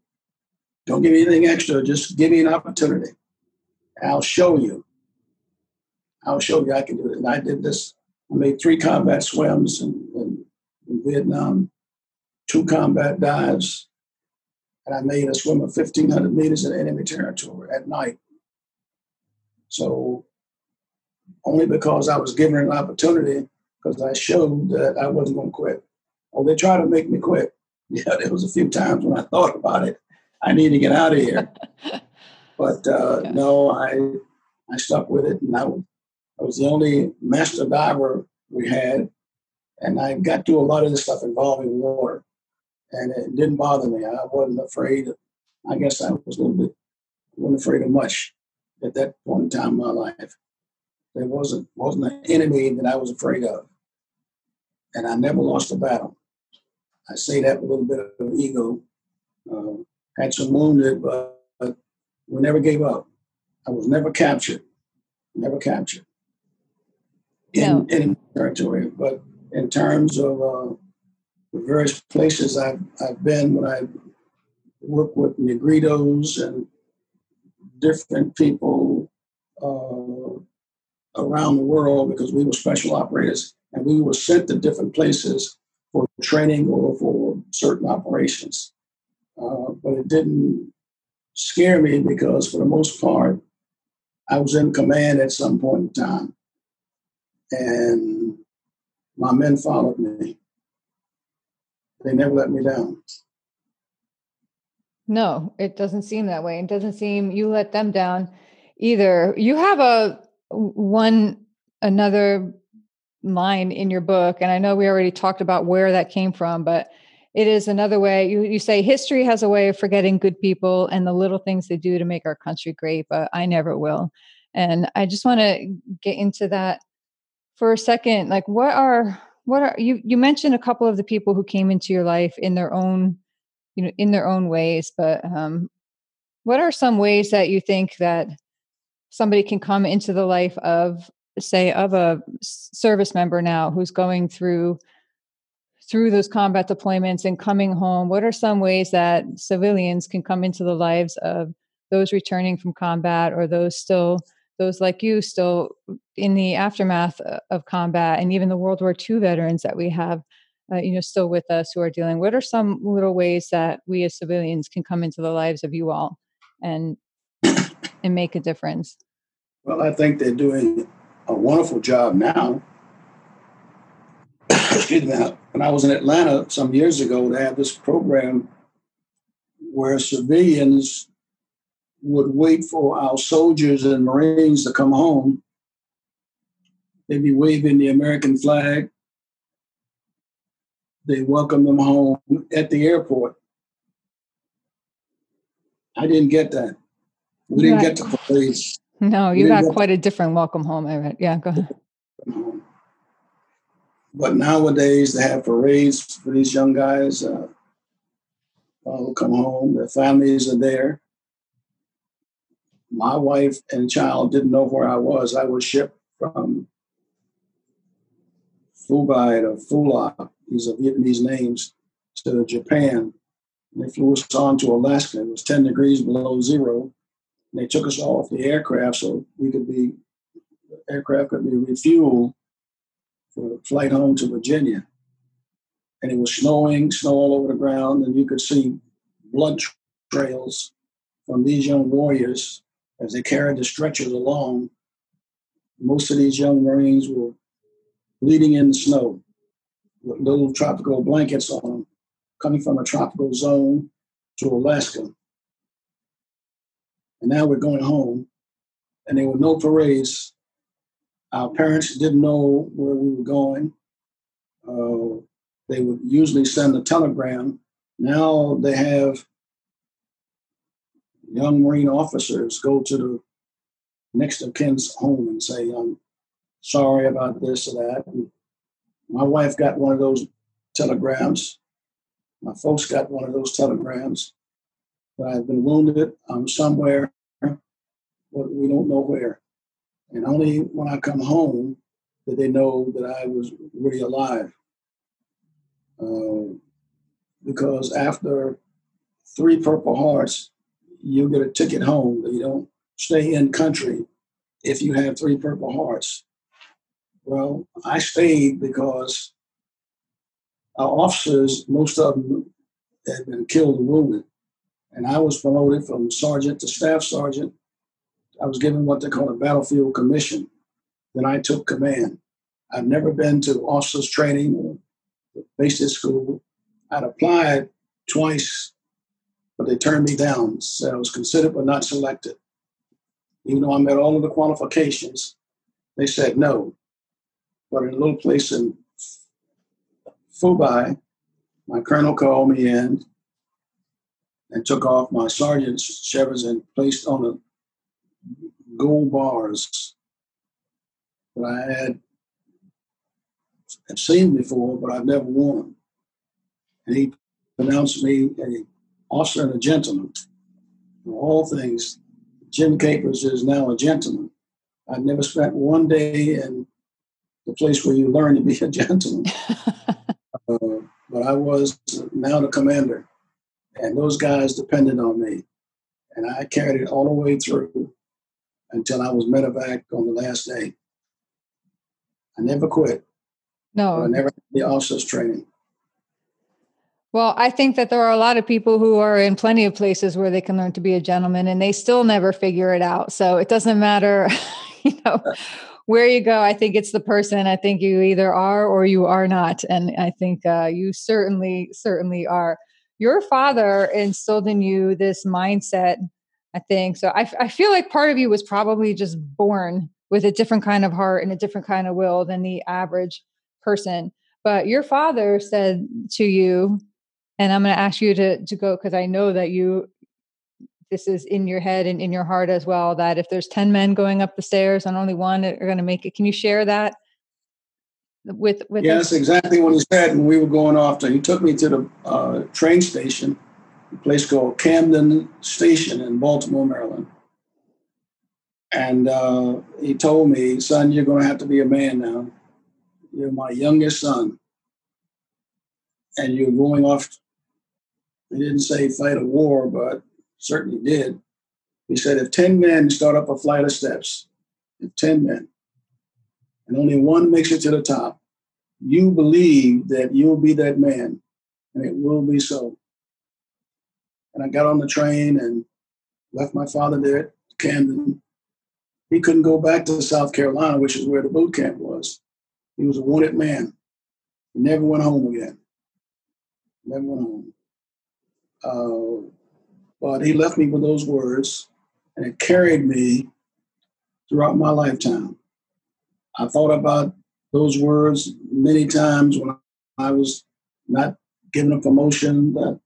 don't give me anything extra, just give me an opportunity. I'll show you. I'll show you I can do it. And I did this. I made three combat swims in, in, in Vietnam, two combat dives, and I made a swim of 1,500 meters in enemy territory at night. So only because I was given an opportunity because I showed that I wasn't going to quit. Oh, they tried to make me quit. Yeah, there was a few times when I thought about it. I need to get out of here. but uh, yeah. no, I I stuck with it, and I, I was the only master diver we had, and I got to a lot of the stuff involving water, and it didn't bother me. I wasn't afraid. I guess I was a little bit wasn't afraid of much at that point in time in my life. There wasn't wasn't an enemy that I was afraid of and I never lost a battle. I say that with a little bit of ego. Uh, had some wounded, but, we never gave up. I was never captured, never captured in no. any territory. But in terms of uh, the various places I've, I've been, when I work with Negritos and different people uh, around the world, because we were special operators and we were sent to different places training or for certain operations. Uh, but it didn't scare me because, for the most part, I was in command at some point in time, and my men followed me. They never let me down. No, it doesn't seem that way. It doesn't seem you let them down either. You have a one another line in your book and i know we already talked about where that came from but it is another way you, you say history has a way of forgetting good people and the little things they do to make our country great but i never will. And i just want to get into that for a second like what are what are you you mentioned a couple of the people who came into your life in their own you know in their own ways but um what are some ways that you think that somebody can come into the life of say of a service member now who's going through through those combat deployments and coming home what are some ways that civilians can come into the lives of those returning from combat or those still those like you still in the aftermath of combat and even the world war ii veterans that we have uh, you know still with us who are dealing? What are some little ways that we as civilians can come into the lives of you all and and make a difference? Well i think they're doing a wonderful job now. Excuse me. When I was in Atlanta some years ago, they had this program where civilians would wait for our soldiers and Marines to come home. They'd be waving the American flag. They welcome them home at the airport. I didn't get that. We didn't right. get the parades. No, you got quite a different welcome home. I read. Yeah, go ahead. But nowadays they have parades for these young guys uh, who come home. Their families are there. My wife and child didn't know where I was. I was shipped from Phu Bai to Phu These are Vietnamese names to Japan. They flew us on to Alaska. It was 10 degrees below zero. And they took us off the aircraft so we could be, the aircraft could be refueled for flight home to Virginia. And it was snowing, snow all over the ground, and you could see blood trails from these young warriors as they carried the stretchers along. Most of these young Marines were bleeding in the snow with little tropical blankets on them, coming from a tropical zone to Alaska. And now we're going home, and there were no parades our parents didn't know where we were going. Uh, they would usually send a telegram. Now they have young Marine officers go to the next of kin's home and say, I'm sorry about this or that. And my wife got one of those telegrams. My folks got one of those telegrams that I've been wounded. I'm somewhere, but we don't know where. And only when I come home did they know that I was really alive. Uh, because after three Purple Hearts, you get a ticket home. You don't stay in country if you have three Purple Hearts. Well, I stayed because our officers, most of them had been killed and wounded. And I was promoted from sergeant to staff sergeant I was given what they call a battlefield commission. Then I took command. I've never been to officers training or basic school. I'd applied twice, but they turned me down. So I was considered but not selected. Even though I met all of the qualifications, they said no. But in a little place in Phu Bai, my colonel called me in and took off my sergeant's chevers and placed on the gold bars that I had, had seen before, but I've never worn. And he pronounced me a officer and a gentleman. For all things, Jim Capers is now a gentleman. I've never spent one day in the place where you learn to be a gentleman. uh, but I was now the commander, and those guys depended on me. And I carried it all the way through until I was medevac on the last day. I never quit. No. I never had the officers training. Well, I think that there are a lot of people who are in plenty of places where they can learn to be a gentleman and they still never figure it out. So it doesn't matter, you know, where you go. I think it's the person. I think you either are or you are not. And I think uh, you certainly, certainly are. Your father instilled in you this mindset I think so. I, I feel like part of you was probably just born with a different kind of heart and a different kind of will than the average person. But your father said to you, and I'm going to ask you to to go because I know that you this is in your head and in your heart as well that if there's 10 men going up the stairs and only one are going to make it can you share that with with yes us? exactly what he said And we were going off to he took me to the uh, train station a place called Camden Station in Baltimore, Maryland. And uh, he told me, son, you're going to have to be a man now. You're my youngest son. And you're going off, he didn't say fight a war, but certainly did. He said, if 10 men start up a flight of steps, if 10 men, and only one makes it to the top, you believe that you'll be that man, and it will be so. And I got on the train and left my father there at Camden. he couldn't go back to South Carolina, which is where the boot camp was. He was a wanted man. He never went home again. Never went home. Uh, but he left me with those words, and it carried me throughout my lifetime. I thought about those words many times when I was not given a promotion that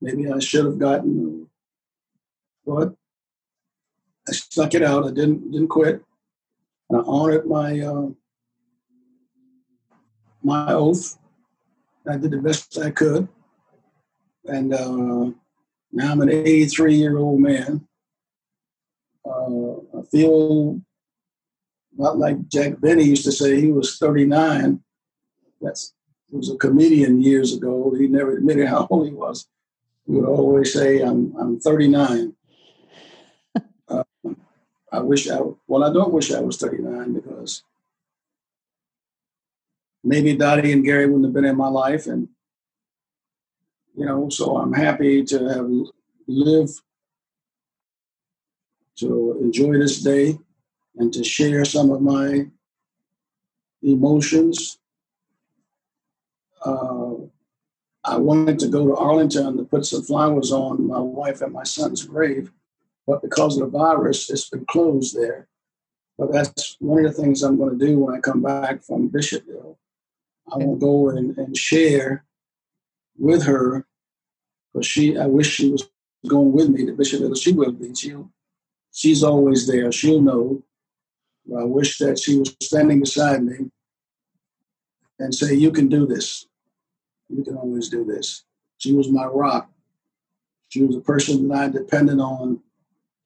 maybe I should have gotten. But I stuck it out. I didn't didn't quit. And I honored my uh, my oath. I did the best I could. And uh, now I'm an 83 year old man. Uh, I feel not like Jack Benny used to say he was 39. That's he was a comedian years ago. He never admitted how old he was. He would always say, "I'm I'm 39." uh, I wish I well, I don't wish I was 39 because maybe Dottie and Gary wouldn't have been in my life, and you know, so I'm happy to have lived to enjoy this day and to share some of my emotions. Uh, I wanted to go to Arlington to put some flowers on my wife and my son's grave, but because of the virus, it's been closed there. But that's one of the things I'm going to do when I come back from Bishopville. I will go and, and share with her, but she, I wish she was going with me to Bishopville. She will be. She'll, she's always there. She'll know I wish that she was standing beside me and say, You can do this. You can always do this. She was my rock. She was a person that I depended on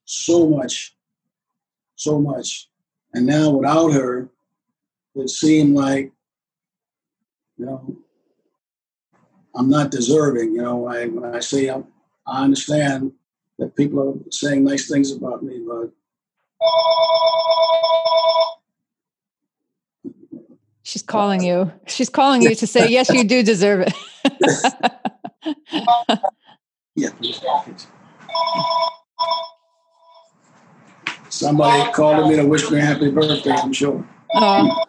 so much, so much. And now without her, it seemed like, you know, I'm not deserving. You know, I, when I say I'm, I understand that people are saying nice things about me, but She's calling you. She's calling you to say, yes, you do deserve it. yeah. Somebody called me to wish me a happy birthday, I'm sure. Oh.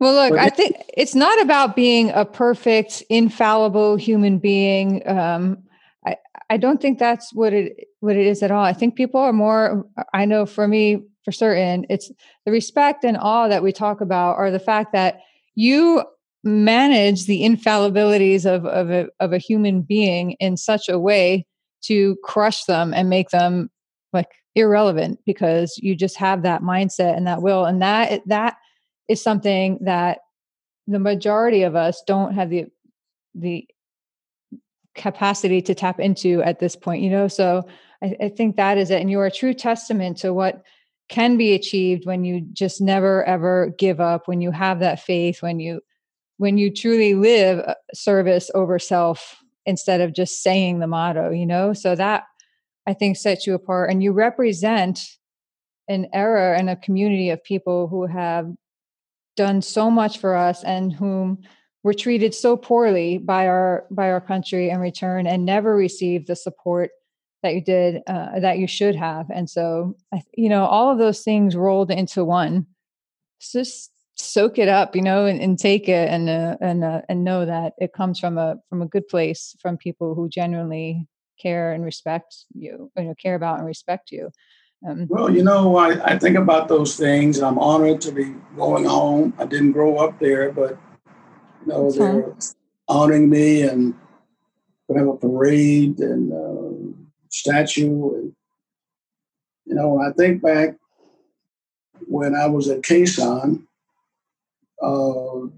Well, look, I think it's not about being a perfect, infallible human being. Um, I, I don't think that's what it what it is at all. I think people are more. I know for me, for certain. It's the respect and awe that we talk about, or the fact that you manage the infallibilities of, of, a, of a human being in such a way to crush them and make them like irrelevant because you just have that mindset and that will and that that is something that the majority of us don't have the the capacity to tap into at this point you know so I, I think that is it and you're a true testament to what can be achieved when you just never ever give up when you have that faith when you when you truly live uh, service over self instead of just saying the motto you know? So that i think sets you apart and you represent an era and a community of people who have done so much for us and whom were treated so poorly by our by our country in return and never received the support that you did uh, that you should have and so you know all of those things rolled into one. So just soak it up you know and, and take it and uh, and uh, and know that it comes from a from a good place from people who genuinely care and respect you you know care about and respect you um, well you know I, I think about those things and i'm honored to be going home. I didn't grow up there but you know they're honoring me and we have a parade and uh, statue. And, you know, when I think back when I was at Khe Sanh, uh,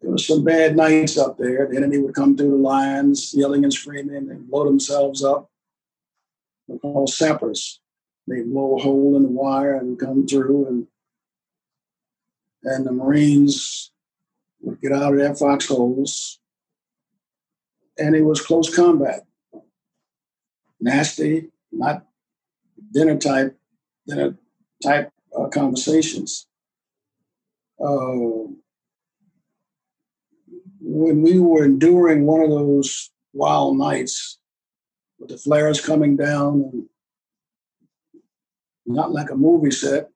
there was some bad nights up there. The enemy would come through the lines, yelling and screaming, and blow themselves up. They're called sappers. They blow a hole in the wire and come through, and and the Marines would get out of their foxholes, and it was close combat nasty, not dinner type, dinner type uh, conversations. Uh, when we were enduring one of those wild nights with the flares coming down and not like a movie set,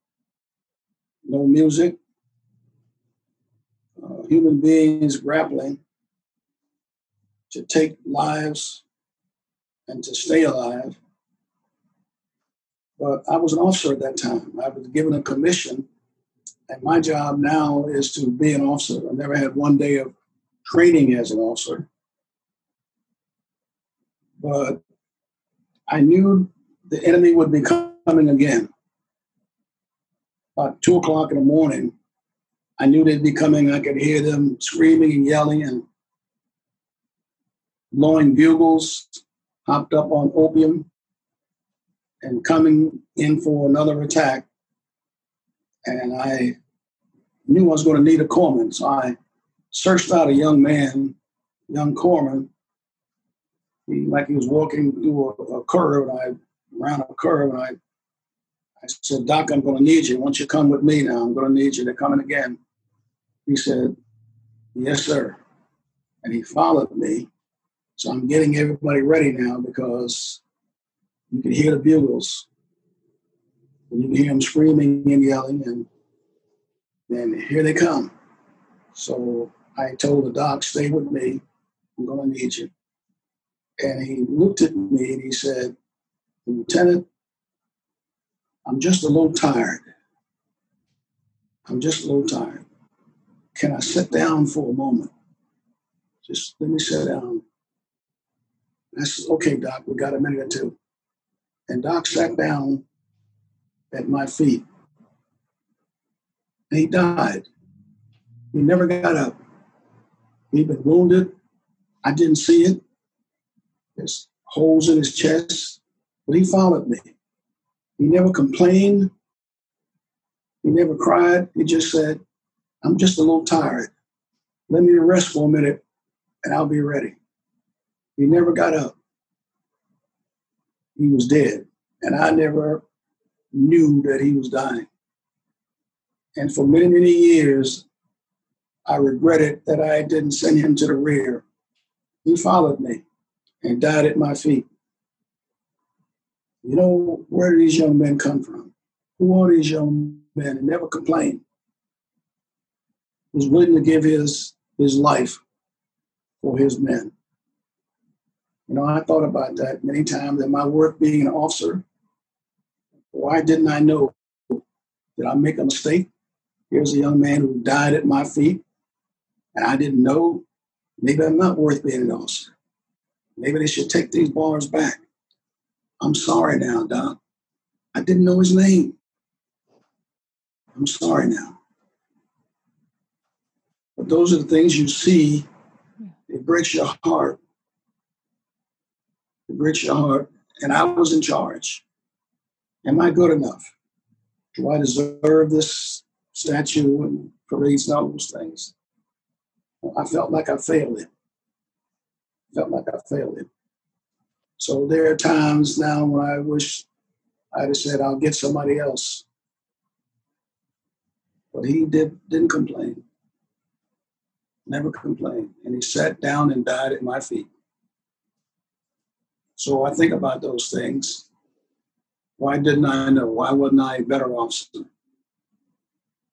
no music, uh, human beings grappling to take lives and to stay alive. But I was an officer at that time. I was given a commission, and my job now is to be an officer. I never had one day of training as an officer. But I knew the enemy would be coming again. About two o'clock in the morning, I knew they'd be coming. I could hear them screaming and yelling and blowing bugles, hopped up on opium, and coming in for another attack. And I knew I was going to need a corpsman. So I searched out a young man, young corpsman. He, like he was walking through a, a curve, and I ran a curve, and I, I said, Doc, I'm going to need you. Once you come with me now, I'm going to need you. They're coming again. He said, Yes, sir. And he followed me. So I'm getting everybody ready now because you can hear the bugles. And you can hear them screaming and yelling, and then here they come. So I told the doc, stay with me. I'm going to need you. And he looked at me and he said, Lieutenant, I'm just a little tired. I'm just a little tired. Can I sit down for a moment? Just let me sit down. I said, okay, Doc, we got a minute or two. And Doc sat down at my feet. And he died. He never got up. He'd been wounded. I didn't see it. There's holes in his chest, but he followed me. He never complained. He never cried. He just said, I'm just a little tired. Let me rest for a minute and I'll be ready. He never got up. He was dead. And I never knew that he was dying. And for many, many years, I regretted that I didn't send him to the rear. He followed me and died at my feet. You know, where do these young men come from? Who are these young men? And never complained. Was willing to give his his life for his men. You know, I thought about that many times in my work being an officer. Why didn't I know? Did I make a mistake? Here's a young man who died at my feet, and I didn't know. Maybe I'm not worth being an officer. Maybe they should take these bars back. I'm sorry now, Doc. I didn't know his name. I'm sorry now. But those are the things you see. It breaks your heart. Your uh, heart. And I was in charge. Am I good enough? Do I deserve this statue and parades and all those things? I felt like I failed it. Felt like I failed it. So there are times now when I wish I'd have said, I'll get somebody else. But he did, didn't complain. Never complained. And he sat down and died at my feet. So I think about those things. Why didn't I know? Why wasn't I a better officer?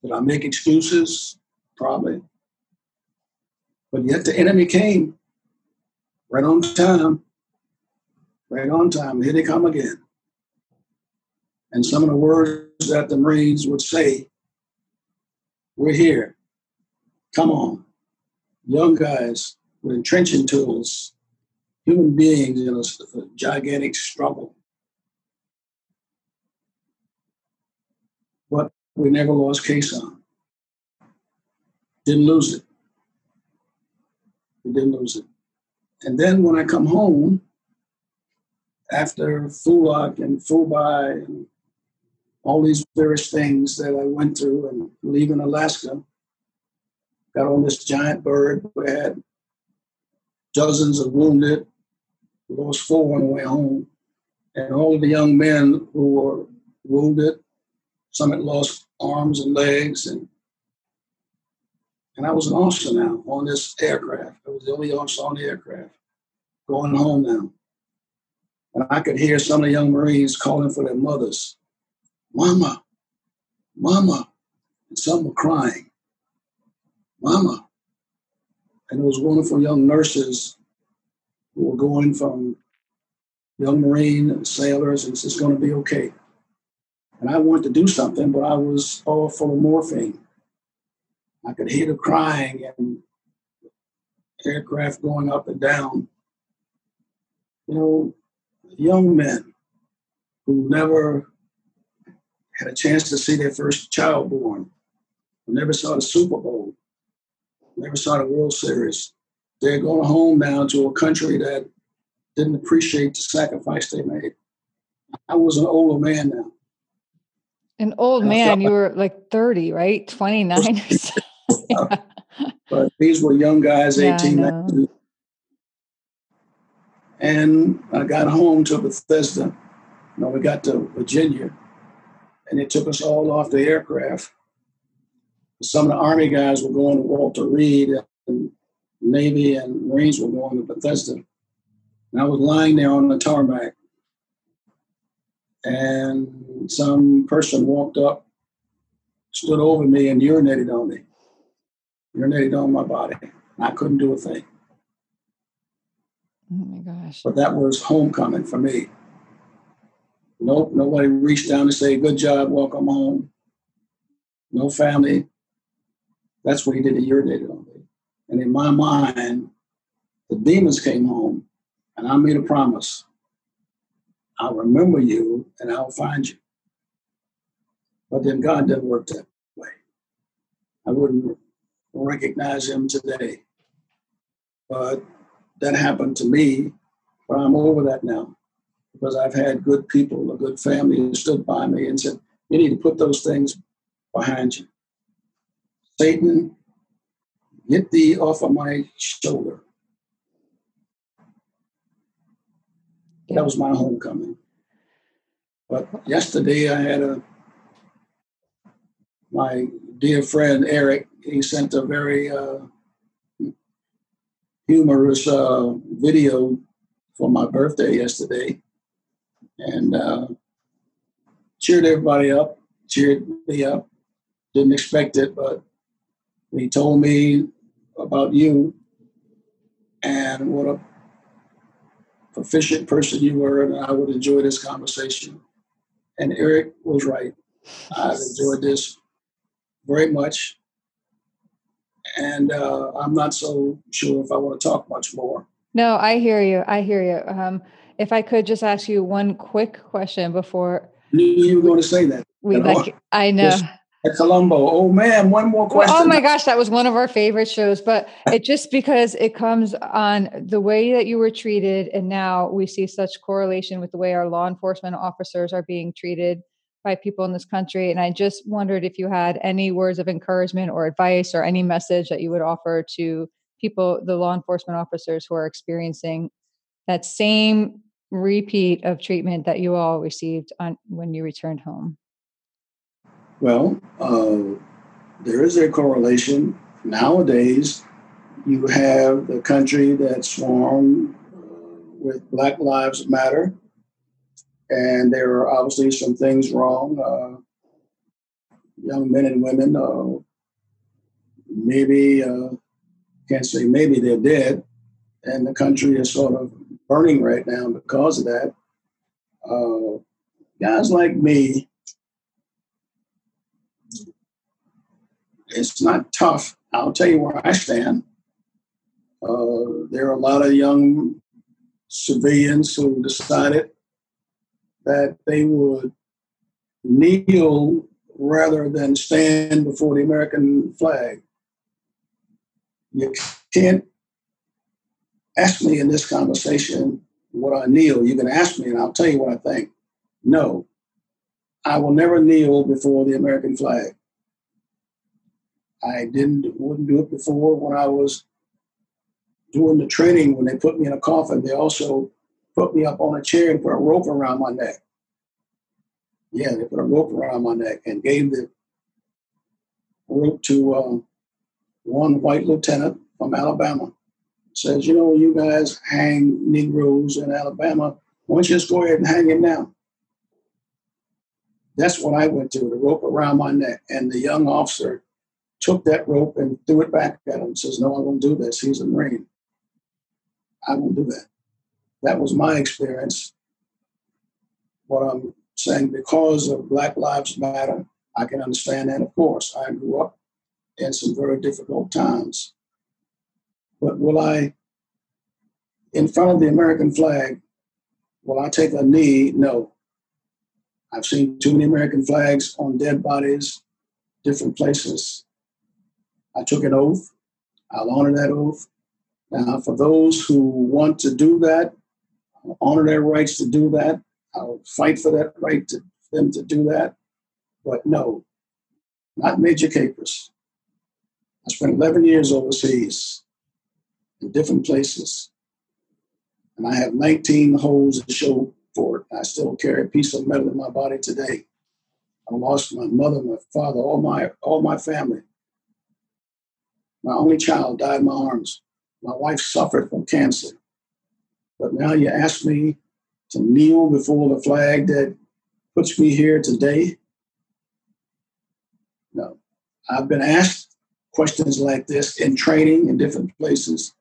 Did I make excuses? Probably. But yet the enemy came right on time. Right on time. Here they come again. And some of the words that the Marines would say, we're here. Come on. Young guys with entrenching tools, human beings in a, a gigantic struggle. But we never lost Sanh. Didn't lose it. We didn't lose it. And then when I come home, after Loc and Phu Bai and all these various things that I went through and leaving Alaska, got on this giant bird. We had dozens of wounded, lost four on the way home. And all the young men who were wounded, some had lost arms and legs. And, and I was an officer now on this aircraft. I was the only officer on the aircraft going home now. And I could hear some of the young Marines calling for their mothers Mama, Mama. And some were crying, Mama. And those wonderful young nurses who were going from young Marine and sailors, and it's going to be okay. And I wanted to do something, but I was all full of morphine. I could hear the crying and aircraft going up and down. You know, young men who never had a chance to see their first child born, who never saw the Super Bowl, never saw the World Series. They're going home now to a country that didn't appreciate the sacrifice they made. I was an older man now. An old man, you were like 30, right? 29 but these were young guys, 18, yeah, 19. And I got home to Bethesda. You know, we got to Virginia, and they took us all off the aircraft. Some of the Army guys were going to Walter Reed, and Navy and Marines were going to Bethesda. And I was lying there on the tarmac, and some person walked up, stood over me, and urinated on me. Urinated on my body. I couldn't do a thing. Oh my gosh. But that was homecoming for me. Nope, nobody reached down to say, Good job, welcome home. No family. That's what he did. He urinated on me. And in my mind, the demons came home and I made a promise. I'll remember you and I'll find you. But then God didn't work that way. I wouldn't recognize him today. But that happened to me, but I'm over that now because I've had good people, a good family who stood by me and said, You need to put those things behind you. Satan, get thee off of my shoulder. That was my homecoming. But yesterday I had a my dear friend Eric. He sent a very uh, humorous uh, video for my birthday yesterday, and uh, cheered everybody up. Cheered me up. Didn't expect it, but he told me about you and what a proficient person you were, and I would enjoy this conversation. And Eric was right. I've enjoyed this very much. And uh, I'm not so sure if I want to talk much more. No, I hear you. I hear you. Um, if I could just ask you one quick question before. You were going to say that. We like, I know at Columbo. Oh man, one more question. Well, oh my gosh, that was one of our favorite shows. But it just because it comes on the way that you were treated, and now we see such correlation with the way our law enforcement officers are being treated by people in this country. And I just wondered if you had any words of encouragement or advice or any message that you would offer to people, the law enforcement officers who are experiencing that same repeat of treatment that you all received on when you returned home. Well, uh, there is a correlation. Nowadays, you have the country that's swarmed uh, with Black Lives Matter, and there are obviously some things wrong. Uh, young men and women, uh, maybe, uh, can't say maybe they're dead, and the country is sort of burning right now because of that. Uh, guys like me, it's not tough. I'll tell you where I stand. Uh, there are a lot of young civilians who decided that they would kneel rather than stand before the American flag. You can't ask me in this conversation what I kneel. You can ask me and I'll tell you what I think. No, I will never kneel before the American flag. I didn't wouldn't do it before when I was doing the training. When they put me in a coffin, they also put me up on a chair and put a rope around my neck. Yeah, they put a rope around my neck and gave the rope to um, one white lieutenant from Alabama. Says, you know, you guys hang Negroes in Alabama. Why don't you just go ahead and hang him now? That's what I went to, the rope around my neck. And the young officer took that rope and threw it back at him says, No, I won't do this. He's a Marine. I won't do that. That was my experience. What I'm saying, because of Black Lives Matter, I can understand that, of course. I grew up in some very difficult times. But will I, in front of the American flag, will I take a knee? No. I've seen too many American flags on dead bodies, different places. I took an oath. I'll honor that oath. Now, for those who want to do that, I'll honor their rights to do that. I'll fight for that right to them to do that. But no, not Major Capers. I spent 11 years overseas in different places. And I have 19 holes to show for it. I still carry a piece of metal in my body today. I lost my mother, my father, all my all my family. My only child died in my arms. My wife suffered from cancer. But now you ask me to kneel before the flag that puts me here today. No. I've been asked questions like this in training in different places.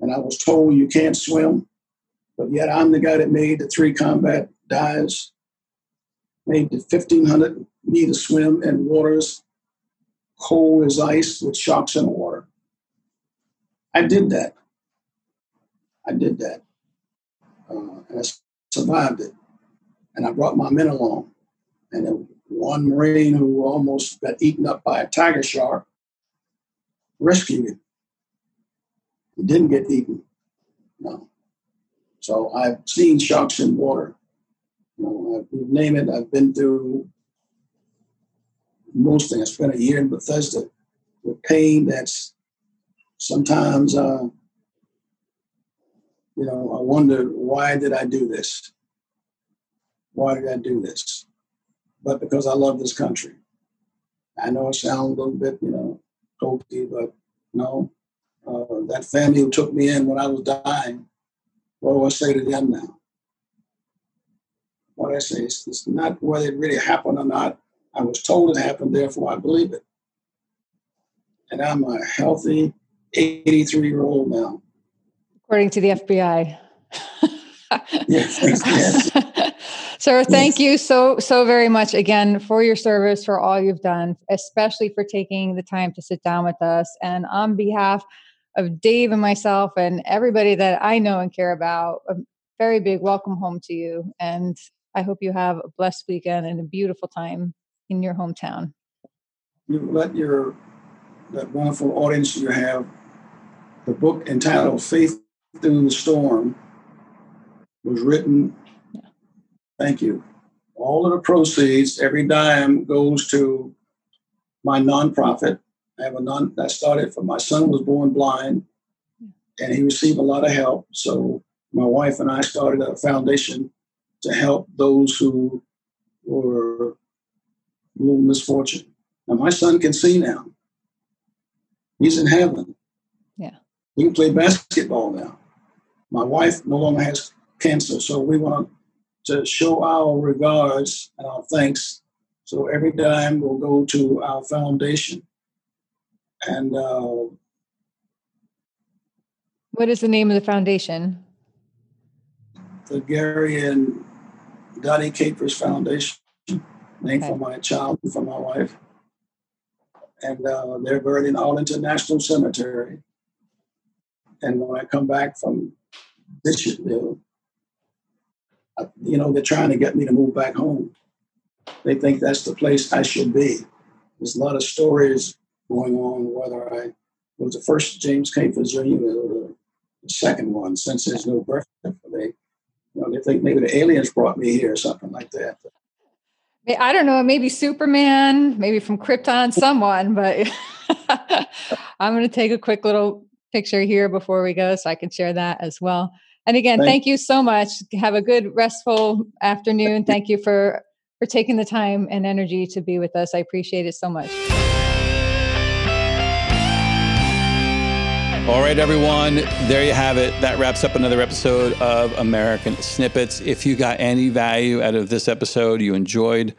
And I was told you can't swim, but yet I'm the guy that made the three combat dives, made the 1500 meter swim in waters cold as ice with sharks in water. I did that. I did that. Uh, and I survived it. And I brought my men along. And one Marine who almost got eaten up by a tiger shark rescued him. He didn't get eaten. No. So I've seen sharks in water. You know, you name it, I've been through most things. I spent a year in Bethesda with pain that's sometimes, uh, you know, I wonder why did I do this? Why did I do this? But because I love this country. I know it sounds a little bit, you know, hokey, but no. Uh, that family who took me in when I was dying, what do I say to them now? What I say is it's not whether it really happened or not. I was told it happened, therefore I believe it. And I'm a healthy 83 year old now. According to the FBI. yes, yes. Sir, thank you so, so very much again for your service, for all you've done, especially for taking the time to sit down with us. And on behalf of Dave and myself and everybody that I know and care about, a very big welcome home to you. And I hope you have a blessed weekend and a beautiful time in your hometown. You let your that wonderful audience you have the book entitled Faith Through the Storm was written. Yeah. Thank you. All of the proceeds, every dime goes to my nonprofit. I have a non that started for my son was born blind and he received a lot of help. So my wife and I started a foundation to help those who were little misfortune. Now my son can see now. He's in heaven. Yeah. He can play basketball now. My wife no longer has cancer, so we want to show our regards and our thanks. So every dime will go to our foundation. And uh, what is the name of the foundation? The Gary and Dottie Capers Foundation named okay. for my child and for my wife. And uh, they're buried in Arlington National Cemetery. And when I come back from Bishopville, uh, you know, they're trying to get me to move back home. They think that's the place I should be. There's a lot of stories going on whether I was the first James Capers Jr. or the second one since there's no birth certificate. You know, they think maybe the aliens brought me here or something like that. I don't know, maybe Superman, maybe from Krypton, someone, but I'm going to take a quick little picture here before we go so I can share that as well. And again, thank, thank you so much. Have a good restful afternoon. Thank you for for taking the time and energy to be with us. I appreciate it so much. All right, everyone. There you have it. That wraps up another episode of American Snippets. If you got any value out of this episode, you enjoyed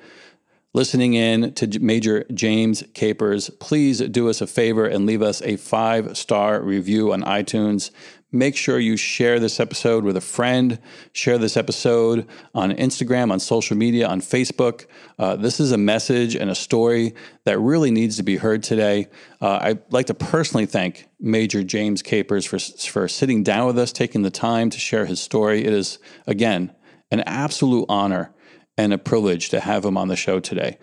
listening in to Major James Capers, please do us a favor and leave us a five star review on iTunes. Make sure you share this episode with a friend. Share this episode on Instagram, on social media, on Facebook. Uh, this is a message and a story that really needs to be heard today. Uh, I'd like to personally thank Major James Capers for, for sitting down with us, taking the time to share his story. It is, again, an absolute honor and a privilege to have him on the show today.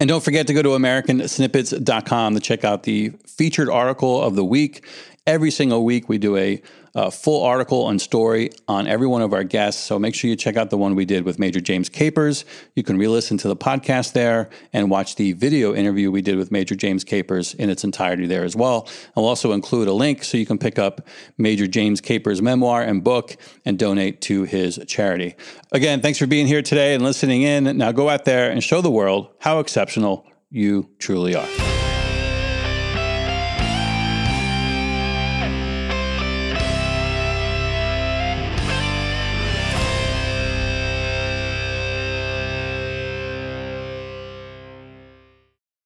And don't forget to go to AmericanSnippets.com to check out the featured article of the week. Every single week, we do a a full article and story on every one of our guests. So make sure you check out the one we did with Major James Capers. You can re listen to the podcast there and watch the video interview we did with Major James Capers in its entirety there as well. I'll also include a link so you can pick up Major James Capers' memoir and book and donate to his charity. Again, thanks for being here today and listening in. Now go out there and show the world how exceptional you truly are.